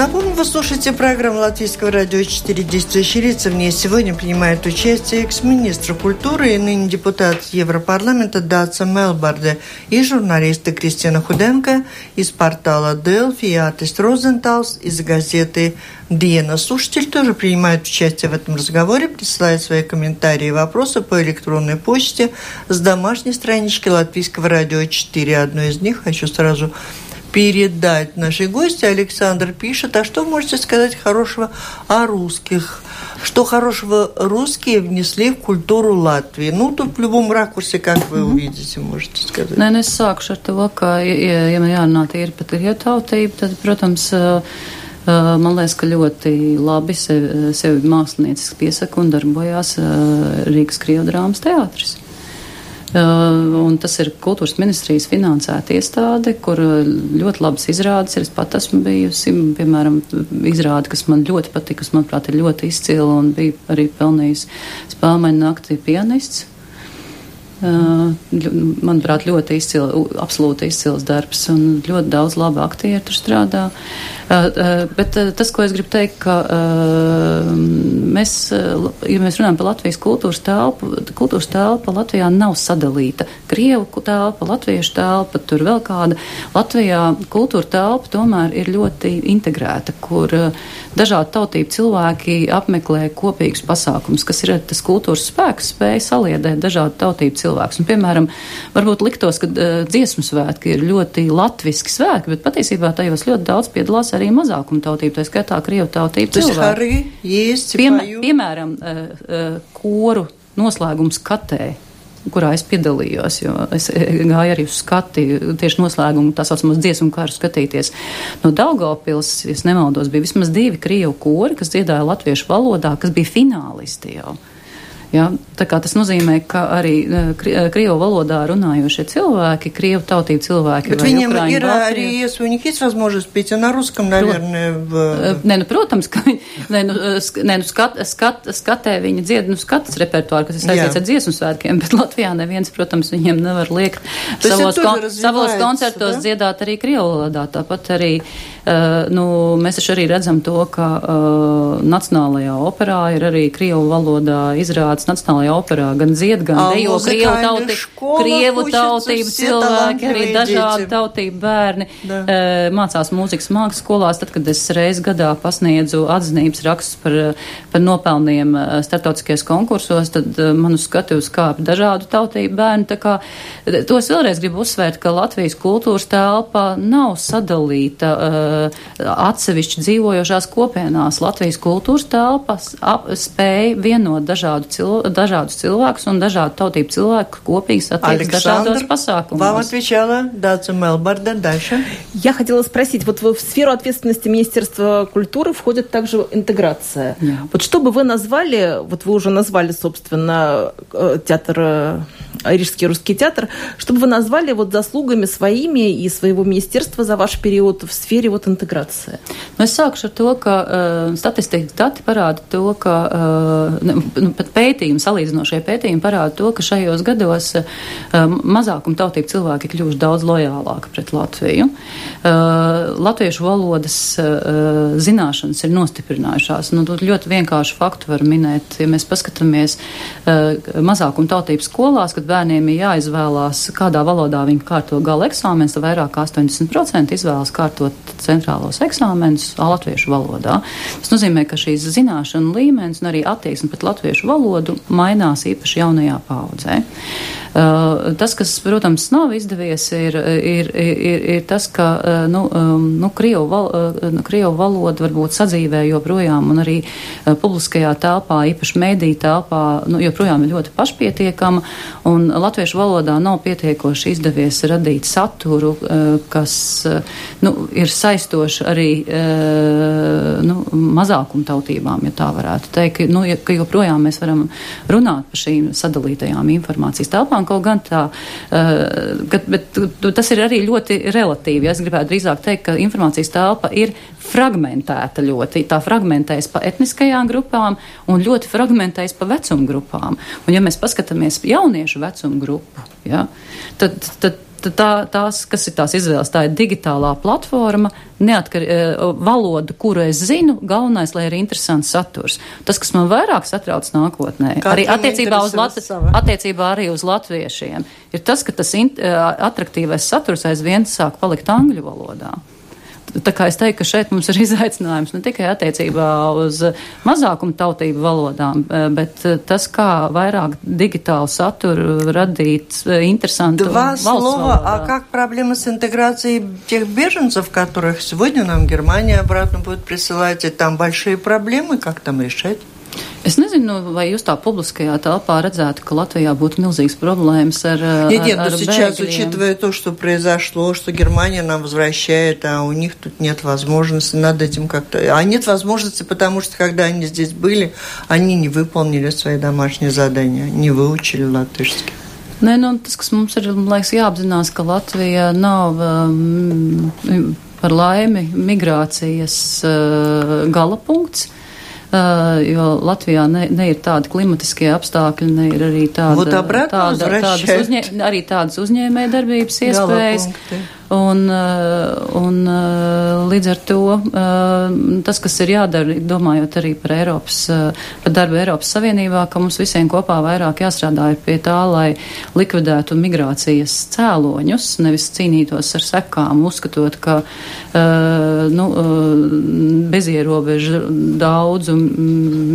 Напомню, вы слушаете программу Латвийского радио 4 «Действующие лица». В ней сегодня принимает участие экс-министр культуры и ныне депутат Европарламента Даца Мелбарде и журналисты Кристина Худенко из портала Делфи и Атис Розенталс из газеты Диена. Слушатель тоже принимает участие в этом разговоре, присылает свои комментарии и вопросы по электронной почте с домашней странички Латвийского радио 4. Одну из них хочу сразу передать нашей гости. Александр пишет, а что можете сказать хорошего о русских? Что хорошего русские внесли в культуру Латвии? Nu, тут в любом ракурсе, как вы увидите, можете сказать. Nē, nu es sākšu ar to, ka, ja, ja man jārunā tīri par krievu tautību, tad, protams, man liekas, ka ļoti labi sevi, sevi mākslinieciski piesaka un darbojās Rīgas krievu drāmas teātris. Uh, un tas ir kultūras ministrijas finansēta iestāde, kur ļoti labas izrādes ir. Es pat esmu bijusi, piemēram, izrāde, kas man ļoti patika, kas, manuprāt, ir ļoti izcila un bija arī pelnījusi spēlmaņu naktī pianists. Uh, manuprāt, ļoti izcils, absolūti izcils darbs, un ļoti daudz labu aktieru tur strādā. Uh, uh, bet uh, tas, ko es gribu teikt, ka mēs, ja mēs runājam par Latvijas kultūras telpu, kultūras telpa Latvijā nav sadalīta. Krievu telpa, latviešu telpa, tur vēl kāda. Latvijā kultūra telpa tomēr ir ļoti integrēta, kur dažādu tautību cilvēki apmeklē kopīgus pasākumus, kas ir tas kultūras spēks, spēja saliedēt dažādu tautību cilvēku cilvēks. Un, piemēram, varbūt liktos, ka dziesmu svētki ir ļoti latviski svētki, bet patiesībā tajos ļoti daudz piedalās arī mazākuma tautība, tā skaitā Krievu tautība cilvēki. Piem, piemēram, uh, uh, koru noslēgums katē kurā es piedalījos, jo es gāju arī uz skati tieši noslēgumu, tā saucamos dziesmu kāru skatīties. No Daugavpils, ja nemaldos, bija vismaz divi krievu kori, kas dziedāja latviešu valodā, kas bija finālisti jau. Ja? Tas nozīmē, ka arī eh, eh, krievu valodā runājošie cilvēki, krievu tautību cilvēki. Bet viņam Ukraiņu, ir Latviju, arī, если у них есть возможность петь на русском, наверное, в... Nē, nu, protams, ka nē, nu, nē, nu, skat, skat, skatē viņa dzied, nu, skatas repertuāru, kas ir saistīts ar dziesmu svētkiem, bet Latvijā neviens, protams, viņiem nevar liekt savos, kon, savos koncertos da? dziedāt arī krievu valodā. Tāpat arī, uh, nu, mēs taču arī redzam to, ka uh, Nacionālajā operā ir arī krievu valodā izrādes Liepājas Nacionālajā operā gan dzied, gan dejo krievu, tauti, krievu tautību cilvēki, arī dažādi tautību bērni uh, mācās mūzikas mākslas skolās. Tad, kad es reiz gadā pasniedzu atzinības rakstus par, par nopelniem uh, startautiskajos konkursos, tad uh, man uz skatuves kāp dažādu tautību bērni. Tā kā to es vēlreiz gribu uzsvērt, ka Latvijas kultūras telpa nav sadalīta atsevišķi dzīvojošās kopienās. Latvijas kultūras telpas spēja vienot dažādu cilvēku cil, dažādus cilvēkus un dažādu tautību cilvēku kopīgi satiek dažādos pasākumos. Вам отвечала Даца Мелбарда. Дальше. Я хотела спросить, вот в сферу ответственности Министерства культуры входит также интеграция. Yeah. Вот что бы вы назвали, вот вы уже назвали, собственно, э, театр э, Рижский русский театр, чтобы вы назвали вот заслугами своими и своего министерства за ваш период в сфере вот интеграции? Nu, es sākšu ar to, ka uh, statistikas dati parāda to, ka uh, nu, pat pētījumi, salīdzinošie pētījumi parāda to, ka šajos gados uh, mazākuma tautību cilvēki ir kļuvuši daudz lojālāki pret Latviju. Uh, latviešu valodas uh, zināšanas ir nostiprinājušās. Nu, ļoti vienkārši faktu var minēt, ja mēs paskatāmies uh, mazākuma tautību skolās, kad bērniem ir jāizvēlās, kādā valodā viņi kārto gala eksāmenus, tad vairāk kā 80% izvēlas kārtot centrālos eksāmenus latviešu valodā. Tas nozīmē, ka šīs zināšanu līmenis un arī attieksme pret latviešu valodu mainās īpaši jaunajā paudzē. Uh, tas, kas, protams, nav izdevies, ir, ir, ir, ir tas, ka uh, nu, um, nu, Krievu, val, nu, Krievu valoda varbūt sadzīvē joprojām un arī publiskajā telpā, īpaši mēdī telpā, nu, joprojām ir ļoti pašpietiekama. Un latviešu valodā nav pietiekoši izdevies radīt saturu, kas nu, ir saistoši arī nu, mazākumtautībām, ja tā varētu teikt, nu, ja, ka joprojām mēs varam runāt par šīm sadalītajām informācijas telpām kaut gan tā, uh, kad, bet tas ir arī ļoti relatīvi. Es gribētu drīzāk teikt, ka informācijas telpa ir fragmentēta ļoti. Tā fragmentējas pa etniskajām grupām un ļoti fragmentējas pa vecumu grupām. Un ja mēs paskatāmies jauniešu vecumu grupu, ja, tad, tad tā, tās, kas ir tās izvēles, tā ir digitālā platforma, neatkar, e, valoda, kuru es zinu, galvenais, lai ir interesants saturs. Tas, kas man vairāk satrauc nākotnē, Kā arī attiecībā uz, Lat attiecībā arī uz latviešiem, ir tas, ka tas e, atraktīvais saturs aizvien sāk palikt angļu valodā tā kā es teiktu, ka šeit mums ir izaicinājums ne tikai attiecībā uz mazākumu tautību valodām, eh, bet eh, tas, kā vairāk digitālu saturu радить интересанту Два слова. А как проблема с интеграцией тех беженцев, которых сегодня нам Германия обратно будет присылать, и там большие проблемы, как там решать? Es nezinu, vai jūs tā publiskajā telpā redzētu, ka Латвия būtu milzīgas проблемы ar, нет, нет, ar, но сейчас, учитывая то, что произошло, что Германия нам возвращает, а у них тут нет возможности над этим как-то... А нет возможности, потому что, когда они здесь были, они не выполнили свои домашние задания, не выучили латышский. Nē, nu, tas, kas mums ir, liekas, jāapzinās, ka Latvija nav um, par laimi migrācijas uh, galapunkts. Uh, jo Latvijā ne, ne ir tādi klimatiskie apstākļi, ne ir arī tāda, tāda, tādas, uzņē, arī tādas uzņēmē darbības iespējas. Galapunkti. Un, eh, un eh, līdz ar to eh, tas, kas ir jādara, domājot arī par Eiropas, par darbu Eiropas Savienībā, ka mums visiem kopā vairāk jāstrādā pie tā, lai likvidētu migrācijas cēloņus, nevis cīnītos ar sekām, uzskatot, ka nu, bezierobežu daudzu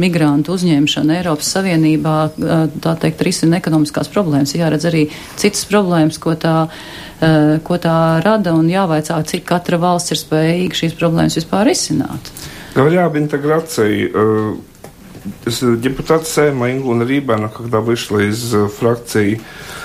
migrantu uzņemšana Eiropas Savienībā, tā teikt, risina ekonomiskās problēmas. Jāredz arī citas problēmas, ko tā ko tā rada, un jāvaicā, cik katra valsts ir spējīga šīs problēmas vispār risināt. Говоря об интеграции, э, депутат Сэма Ингуна Рибана, когда вышла из фракции Э,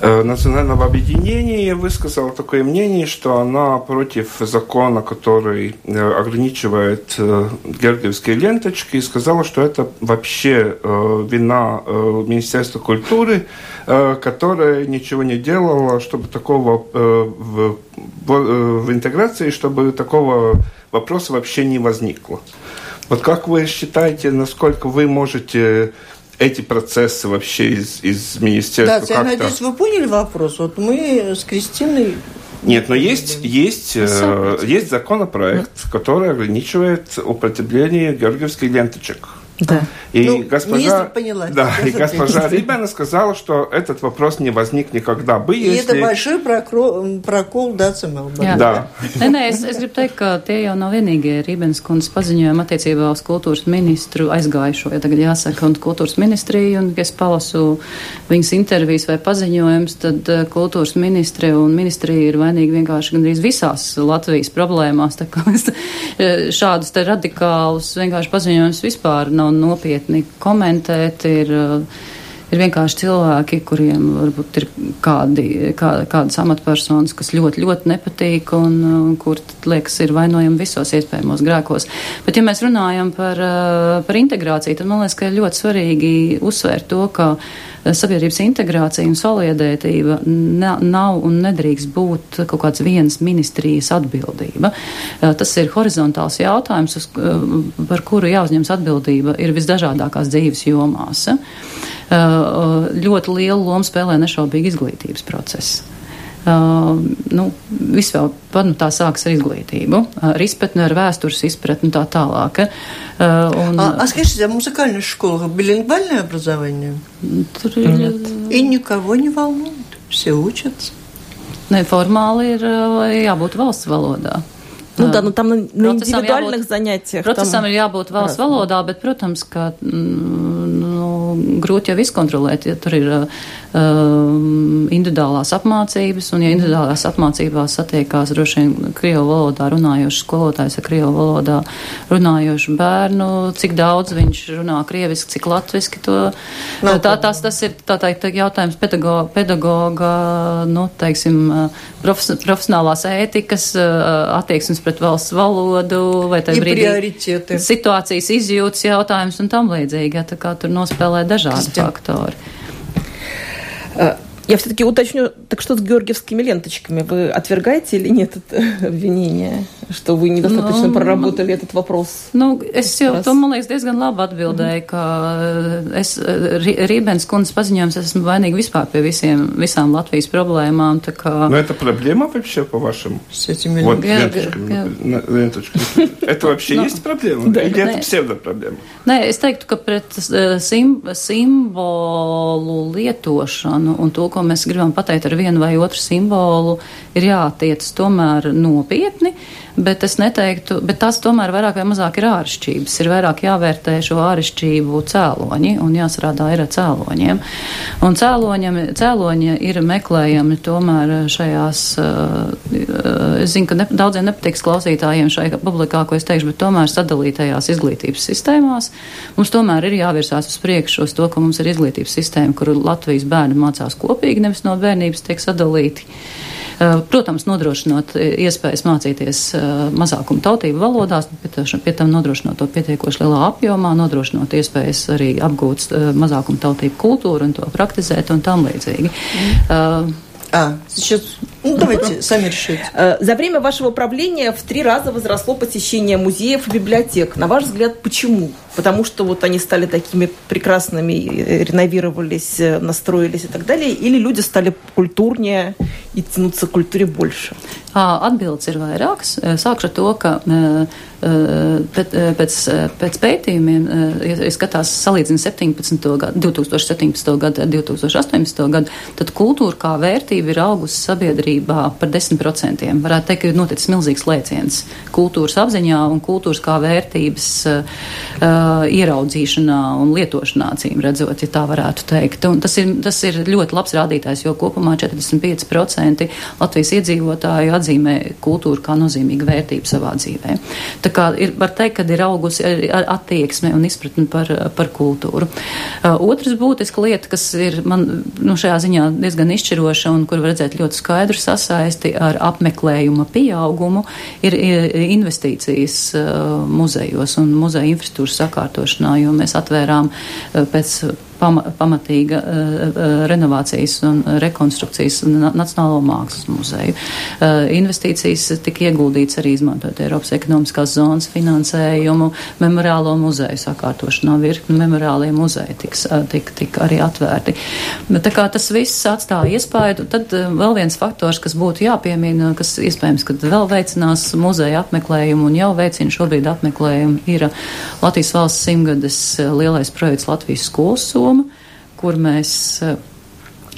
национального объединения высказала такое мнение, что она против закона, который э, ограничивает э, георгиевские ленточки, и сказала, что это вообще вина Министерства культуры, которое ничего не делало, чтобы такого в, в интеграции, чтобы такого вопроса вообще не возникло. Вот как вы считаете, насколько вы можете эти процессы вообще из, из министерства. Да, я надеюсь, вы поняли вопрос. Вот мы с Кристиной нет, но есть, есть, э, есть законопроект, который ограничивает употребление георгиевских ленточек. Да. И ну, госпожа, поняла, да, и госпожа Рибана сказала, что этот вопрос не возник никогда бы, и если... это большой прокол, прокол Dāca Melbana. Jā. Nē, nē, es, es gribu teikt, ka tie jau nav vienīgie Rībenes kundzes paziņojumi attiecībā uz kultūras ministru aizgājušo, ja tagad jāsaka, un kultūras ministriju, un, ja es palasu viņas intervijas vai paziņojums, tad uh, kultūras ministre un ministrija ir vainīgi vienkārši gandrīz visās Latvijas problēmās, tā kā es eh, šādus te radikālus vienkārši paziņojumus vispār nav nav nopietni komentēt. Ir, ir vienkārši cilvēki, kuriem varbūt ir kādi, kā, kādas amatpersonas, kas ļoti, ļoti nepatīk un uh, kur, liekas, ir vainojami visos iespējamos grēkos. Bet, ja mēs runājam par, uh, par integrāciju, tad man liekas, ka ir ļoti svarīgi uzsvērt to, ka sabiedrības integrācija un saliedētība nav un nedrīkst būt kaut kāds vienas ministrijas atbildība. Tas ir horizontāls jautājums, uz, par kuru jāuzņems atbildība ir visdažādākās dzīves jomās. Ļoti lielu lomu spēlē nešaubīgi izglītības process. Uh, nu, viss vēl nu, tā sākas ar izglītību, ar izpratni, ar vēstures изпратну tā tāлāk. Uh, un, а, а скажите, а музыкальная школа билингвальное образование? Tur ir... Нет. И никого не волнует. Все учатся. Neformāli ir jābūt valsts valodā. Nu, да, nu tam на, на индивидуальных jābūt, занятиях. Procesam tam ir jābūt valsts раз. valodā, bet, protams, ka nu, grūti jau izkontrolēt, ja tur ir uh, individuālās apmācības, un ja individuālās apmācībās satiekās droši vien Krievu valodā runājošs skolotājs ar Krievu valodā runājošu bērnu, cik daudz viņš runā krieviski, cik latviski to. No, tā, tās, tas ir tā teikt jautājums pedagoga, pedagoga nu, teiksim, profes, profesionālās ētikas, attieksmes pret valsts valodu, vai tā brīdī situācijas izjūtas jautājums un tam līdzīgi. Ja, tā kā tur nospēlē dažādi faktori. Uh, Я все-таки уточню, так что с георгиевскими ленточками? Вы отвергаете или нет это обвинение, что вы недостаточно ну, проработали этот вопрос? Nu, es jau to, man liekas, diezgan labi atbildēju, ka es Rībens kundzes paziņojums esmu vainīga vispār pie visiem, visām Latvijas. Tā kā... Но это проблема вообще, по-вашему? С этими вот, ленточками. ленточками. Это вообще есть проблема? Или это псевдопроблема? Nē, es teiktu, ka pret sim, simbolu lietošanu un to, ko mēs gribam pateikt ar vienu vai otru simbolu, ir jātiec tomēr nopietni. Bet es neteiktu, bet tas tomēr vairāk vai mazāk ir āršķirības. Ir vairāk jāvērtē šo āršķirību cēloņi un jāsarādā ir ar cēloņiem. Un cēloņiem, cēloņi ir meklējami tomēr šajās, uh, es zinu, ka ne, daudziem nepatiks klausītājiem šajā publikā, ko es teikšu, bet tomēr sadalītajās izglītības sistēmās. Mums tomēr ir jāvirsās uz priekšu uz to, ka mums ir izglītības sistēma, kur Latvijas bērni mācās kopīgi, nevis no bērnības tiek sadalīti. Eh, protams, nodrošinot eh, iespējas mācīties eh, mazākumu tautību valodās, pie tam nodrošinot to pietiekoši lielā apjomā, nodrošinot iespējas arī apgūt mazākumu tautību kultūru un to praktizēt un tam līdzīgi. Mm. Uh, А, сейчас, ну давайте сами решите. За время вашего правления в три раза возросло посещение музеев и библиотек. На ваш взгляд, почему? Потому что вот они стали такими прекрасными, реновировались, настроились и так далее, или люди стали культурнее и тянуться к культуре больше? Atbildes ir vairākas. Sākšu ar to, ka pēc, pēc pētījumiem, ja skatās salīdzina 17. gadu, 2017. gadu ar 2018. gadu, tad kultūra kā vērtība ir augusi sabiedrībā par 10%. Varētu teikt, ka ir noticis milzīgs lēciens kultūras apziņā un kultūras kā vērtības uh, ieraudzīšanā un lietošanā, cīm redzot, ja tā varētu teikt. Un tas ir, tas ir ļoti labs rādītājs, jo kopumā 45% Latvijas iedzīvotāju atzīmē kultūru kā nozīmīgu vērtību savā dzīvē. Tā kā ir, var teikt, ka ir augusi attieksme un izpratne par, par kultūru. Uh, otrs būtiska lieta, kas ir man nu, šajā ziņā diezgan izšķiroša un kur var redzēt ļoti skaidru sasaisti ar apmeklējuma pieaugumu, ir investīcijas uh, muzejos un muzeja infrastruktūras sakārtošanā, jo mēs atvērām uh, pēc pama, pamatīga uh, renovācijas un rekonstrukcijas Nacionālo mākslas muzeju. Uh, investīcijas tika ieguldīts arī izmantojot Eiropas ekonomiskās zonas finansējumu, memoriālo muzeju sakārtošanā, virkni memoriālie muzeji tiks, tik, tik arī atvērti. Tā kā tas viss atstāja iespaidu, tad vēl viens faktors, kas būtu jāpiemina, kas iespējams, ka vēl veicinās muzeja apmeklējumu un jau veicina šobrīd apmeklējumu, ir Latvijas valsts simtgades lielais projekts Latvijas skolas soma, kur mēs eh,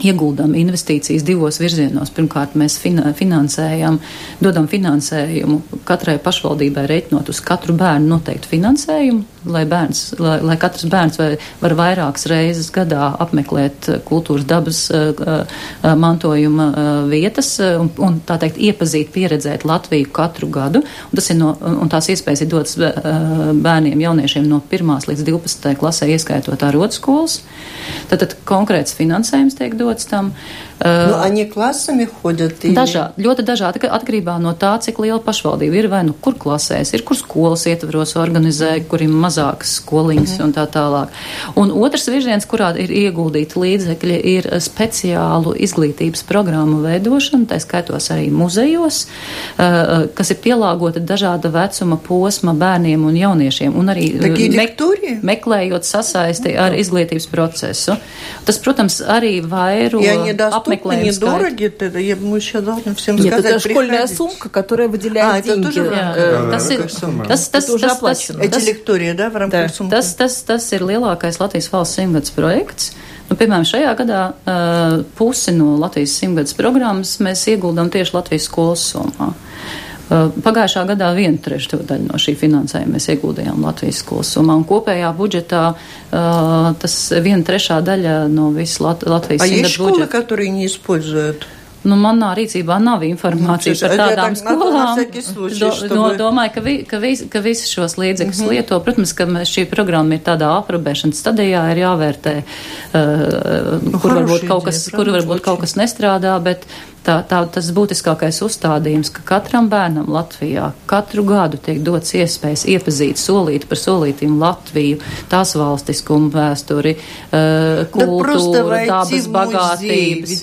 ieguldam investīcijas divos virzienos. Pirmkārt, mēs finansējam, dodam finansējumu katrai pašvaldībai reiķinot uz katru bērnu noteiktu finansējumu, lai, bērns, lai, lai katrs bērns vai, var vairākas reizes gadā apmeklēt kultūras dabas uh, uh, mantojuma uh, vietas un, un tā teikt iepazīt, pieredzēt Latviju katru gadu. Un, tas ir no, un tās iespējas ir dotas bērniem, jauniešiem no 1 līdz 12 klasē, ieskaitot ārotskolas. Tad, tad konkrēts finansējums tiek dots tam. Nu, они классами ходят? Или... Dažādi, ļoti dažādi, atkarībā no tā, cik liela pašvaldība ir, vai nu kur klasēs, ir, kur skolas ietvaros organizē, kur ir mazākas skoliņas mm. un tā tālāk. Un otrs virziens, kurā ir ieguldīti līdzekļi, ir speciālu izglītības programmu veidošana, tā skaitos arī muzejos, kas ir pielāgota dažāda vecuma posma bērniem un jauniešiem, un arī mek meklējot sasaisti ar izglītības procesu. Tas, protams, arī vairo апmeklējums. недороги, это я мы еще должны всем Нет, сказать. это школьная сумка, которая выделяет а, деньги. Tas ir, tas, tas, уже оплачено. Эти лектории, да, в рамках summas? Tas, tas, tas ir lielākais Latvijas valsts simtgadus projekts. Nu, piemēram, šajā gadā uh, pusi no Latvijas simtgadus programmas mēs ieguldām tieši Latvijas skolas summā. Uh, pagājušā gadā vienu trešdaļu daļu no šī finansējuma mēs ieguldījām Latvijas skolas summā, un kopējā budžetā uh, tas viena trešā daļa no visas Lat Latvijas simtgadus budžeta. А есть школы, которые не используют Nu, manā rīcībā nav informācija nu, par tādām tā, skolām. Do, no, domāju, ka, vi, ka, vis, ka visi šos līdzekļus mm -hmm. lieto. Protams, ka šī programma ir tādā aprobēšanas stadijā, ir jāvērtē, uh, kur varbūt kaut kas, kur varbūt kaut kas nestrādā, bet tā, tā, tas būtiskākais uzstādījums, ka katram bērnam Latvijā katru gadu tiek dots iespējas iepazīt solīti par solītīm Latviju, tās valstiskumu vēsturi, uh, kultūru, dabas bagātības.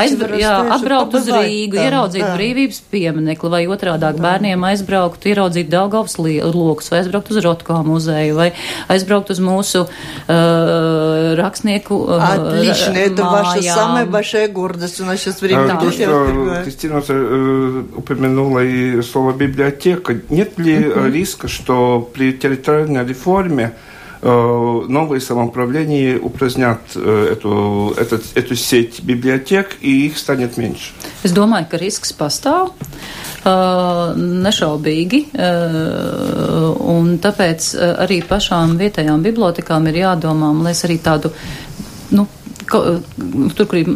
Aizbr jā, atbraukt uz Rīgu, tā, ieraudzīt tā. brīvības pieminekli, vai otrādāk bērniem aizbraukt, ieraudzīt Daugavas lokus, vai aizbraukt uz Rotko muzeju, vai aizbraukt uz mūsu uh, rakstnieku uh, Отлично, это ваша самая большая гордость в наше время. То, что Кристина э, упомянула и слово библиотека, нет ли риска, что при территориальной реформе Э, новые самоуправления упразднят э, эту, этот, эту сеть библиотек, и их станет меньше. Es domāju, ka risks pastāv. Nešaubīgi, uh, un tāpēc arī pašām vietējām bibliotekām ir jādomā, lai es arī tādu, nu, tur, kur ir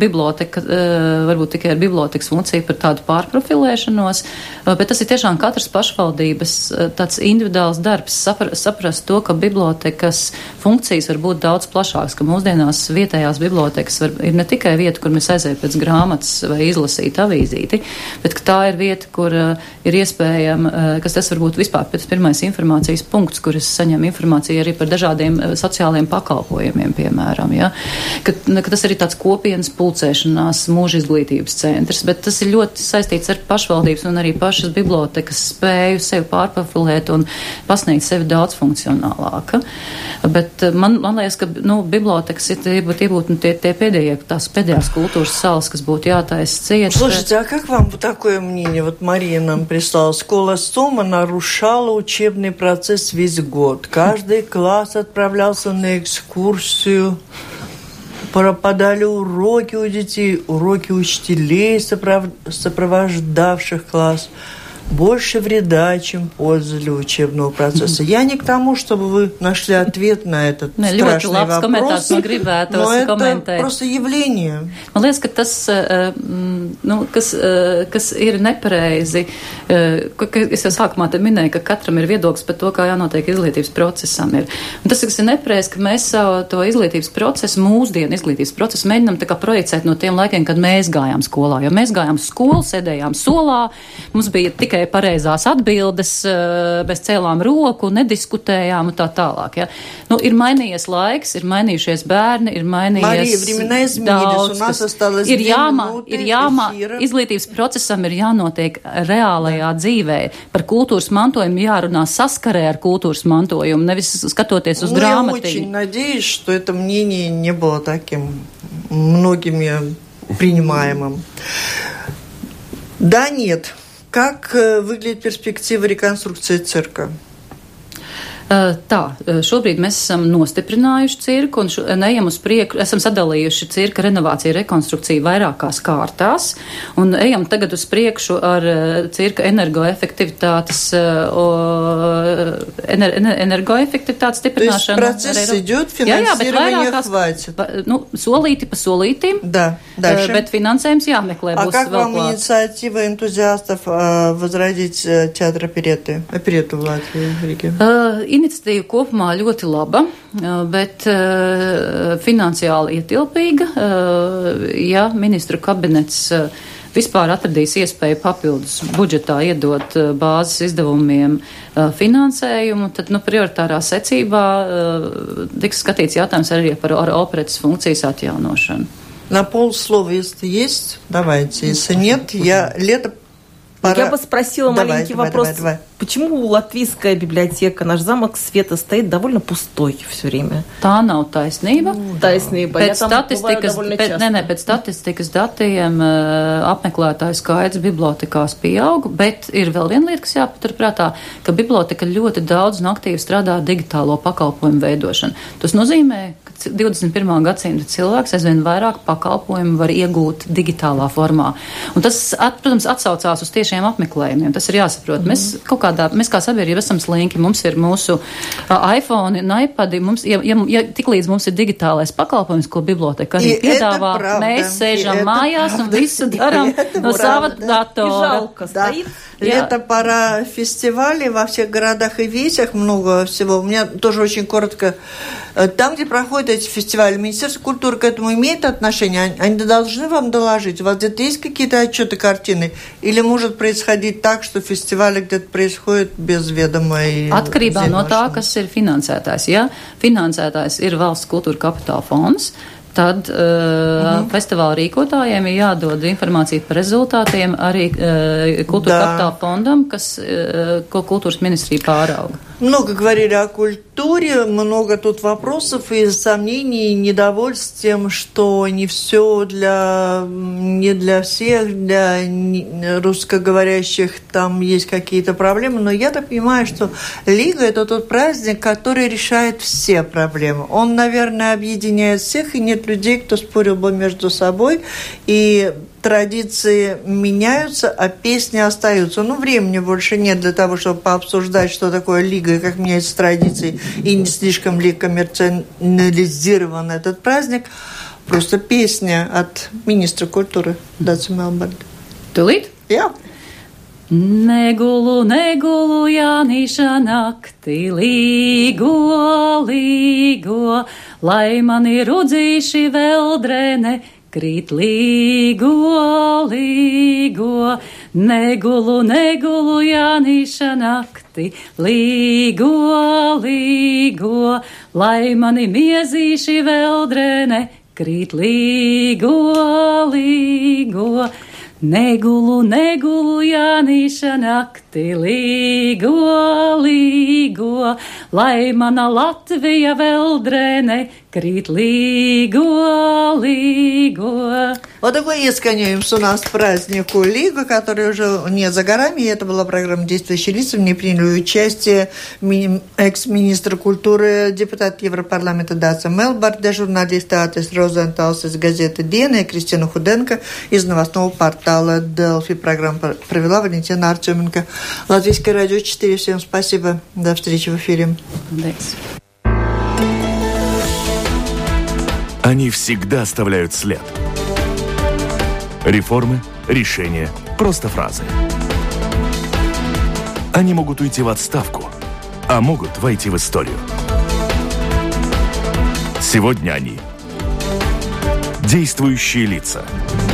biblioteka, eh, varbūt tikai ar bibliotekas funkciju par tādu pārprofilēšanos, eh, bet tas ir tiešām katras pašvaldības eh, tāds individuāls darbs, saprast to, ka bibliotekas funkcijas var būt daudz plašākas, ka mūsdienās vietējās bibliotekas var, ir ne tikai vieta, kur mēs aizējam pēc grāmatas vai izlasīt avīzīti, bet tā ir vieta, kur ir iespējama, kas tas varbūt vispār pēc pirmais informācijas punkts, kur es saņemu informāciju arī par dažādiem sociāliem pakalpojumiem, piemēram. Ja? ka, ka tas ir tāds kopienas pulcēšanās mūža izglītības centrs, bet tas ir ļoti saistīts ar pašvaldības un arī pašas bibliotekas spēju sevi pārprofilēt un pasniegt sevi daudz funkcionālāka. Bet eh, man, man liekas, ka nu, bibliotekas ir tie, tie būtu nu, tie, tie pēdējie, tās pēdējās kultūras salas, kas būtu jātaisa ciet. Слушайте, а как вам такое мнение? Вот Мария нам прислала. Школа Сома нарушала учебный процесс весь год. Каждый класс отправлялся на экскурсию Пропадали уроки у детей, уроки учителей, сопровождавших класс больше вреда, чем пользы для учебного процесса. Я не к тому, чтобы вы нашли ответ на этот ne, страшный вопрос, komentārs, man gribētos но это komentēt. просто явление. Man liekas, ka tas, eh, nu, kas, eh, kas ir nepareizi, eh, ka es jau sākumā te minēju, ka katram ir viedoklis par to, kā jānotiek izglītības procesam. Ir. Un tas, kas ir nepareizi, ka mēs savu to izglītības procesu, mūsdienu izglītības procesu mēģinam tā kā projicēt no tiem laikiem, kad mēs gājām skolā. Jo mēs gājām skolu, sēdējām solā, mums bija tikai tikai pareizās atbildes, eh, mēs cēlām roku, nediskutējām un tā tālāk. Ja. Nu, ir mainījies laiks, ir mainījušies bērni, ir mainījies daudz, kas ir jāmā, ir jāmā, izglītības procesam ir jānotiek reālajā dzīvē. Par kultūras mantojumu jārunā saskarē ar kultūras mantojumu, nevis skatoties uz grāmatiņu. Я очень надеюсь, что это мнение не было таким многими принимаемым. Да, нет. Как выглядит перспектива реконструкции цирка? Tā, šobrīd mēs esam nostiprinājuši cirku un ejam uz priekšu, esam sadalījuši cirka renovāciju, rekonstrukciju vairākās kārtās un ejam tagad uz priekšu ar cirka energoefektivitātes, ener, energoefektivitātes stiprināšanu. Процесс идет, финансирование хватит. Nu, solīti pa solītim, да, дальше. bet finansējums jāmeklē. А как вам клāt. инициатива энтузиастов возродить театр опереты, оперету в Латвии, в Риге? iniciatīva kopumā ļoti laba, bet finansiāli ietilpīga. Ja ministru kabinets vispār atradīs iespēju papildus budžetā iedot bāzes izdevumiem finansējumu, tad nu, prioritārā secībā tiks skatīts jautājums arī par operetas funkcijas atjaunošanu. На полслова, если есть, давайте. Если нет, я лето Пора... Я бы спросила давай, маленький давай, вопрос. Давай, давай. Почему латвийская библиотека, наш замок света, стоит довольно пустой все время? Tā nav taisnība. Mm, taisnība. Pēc, ja statistikas, pēc, ne, ne, pēc statistikas datiem apmeklētāju skaits bibliotekās pieaug, bet ir vēl viena lieta, kas jāpaturprātā, ka biblioteka ļoti daudz un aktīvi strādā digitālo pakalpojumu veidošanu. Tas nozīmē, 21. gadsimta cilvēks aizvien vairāk pakalpojumu var iegūt digitālā formā. Un tas, at, protams, atsaucās uz tiešiem apmeklējumiem. Tas ir jāsaprot. Mm. Mēs kaut kādā, mēs kā sabiedrība esam slinki, mums ir mūsu uh, iPhone un iPad, mums, ja, ja, ja tik līdz mums ir digitālais pakalpojums, ko biblioteka arī piedāvā, mēs sēžam mājās un visu darām no sava datora. Лето пора фестивалей во всех городах и весях много всего. У меня тоже очень коротко. Там, где проходят эти фестивали, Министерство культуры к этому имеет отношение? Они должны вам доложить? У вас где-то есть какие-то отчеты, картины? Или может происходить так, что фестивали где-то происходят без ведома и Atkarībā no tā, kas ir finansētājs. Ja finansētājs ir valsts kultūra kapitāla fonds, tad uh, -hmm. festivāla rīkotājiem ir jādod informācija par rezultātiem arī uh, kultūra kapitāla fondam, kas, uh, ko kultūras ministrija pārauga. Много говорили о культуре, много тут вопросов и сомнений, и недовольств тем, что не все для, не для всех, для русскоговорящих там есть какие-то проблемы. Но я так понимаю, что Лига – это тот праздник, который решает все проблемы. Он, наверное, объединяет всех, и нет людей, кто спорил бы между собой. И традиции меняются, а песни остаются. Ну, времени больше нет для того, чтобы пообсуждать, что такое лига и как меняются традиции, и не слишком ли коммерциализирован этот праздник. Просто песня от министра культуры Даци Мелбарда. Тулīt? Jā. Negulu, negulu, Jāniša naktī, līgo, līgo, lai mani rudzīši veldrene, krīt līgo, līgo, negulu, negulu, Jāniša nakti, līgo, līgo, lai mani miezīši veldrene, krīt līgo, līgo. Negulu, negulu, Jānīša nakti, līgo, līgo, lai mana Latvija vēl drēne крит Лиго, Лиго. Вот такой искренность у нас празднику Лига, который уже не за горами. Это была программа «Действующие лица». В ней приняли участие экс-министр культуры, депутат Европарламента Даца Мелбард, журналист Атис Розенталс из газеты «Дена» и Кристина Худенко из новостного портала «Делфи». Программу провела Валентина Артеменко. Латвийское радио 4. Всем спасибо. До встречи в эфире. Thanks. Они всегда оставляют след. Реформы, решения, просто фразы. Они могут уйти в отставку, а могут войти в историю. Сегодня они – действующие лица –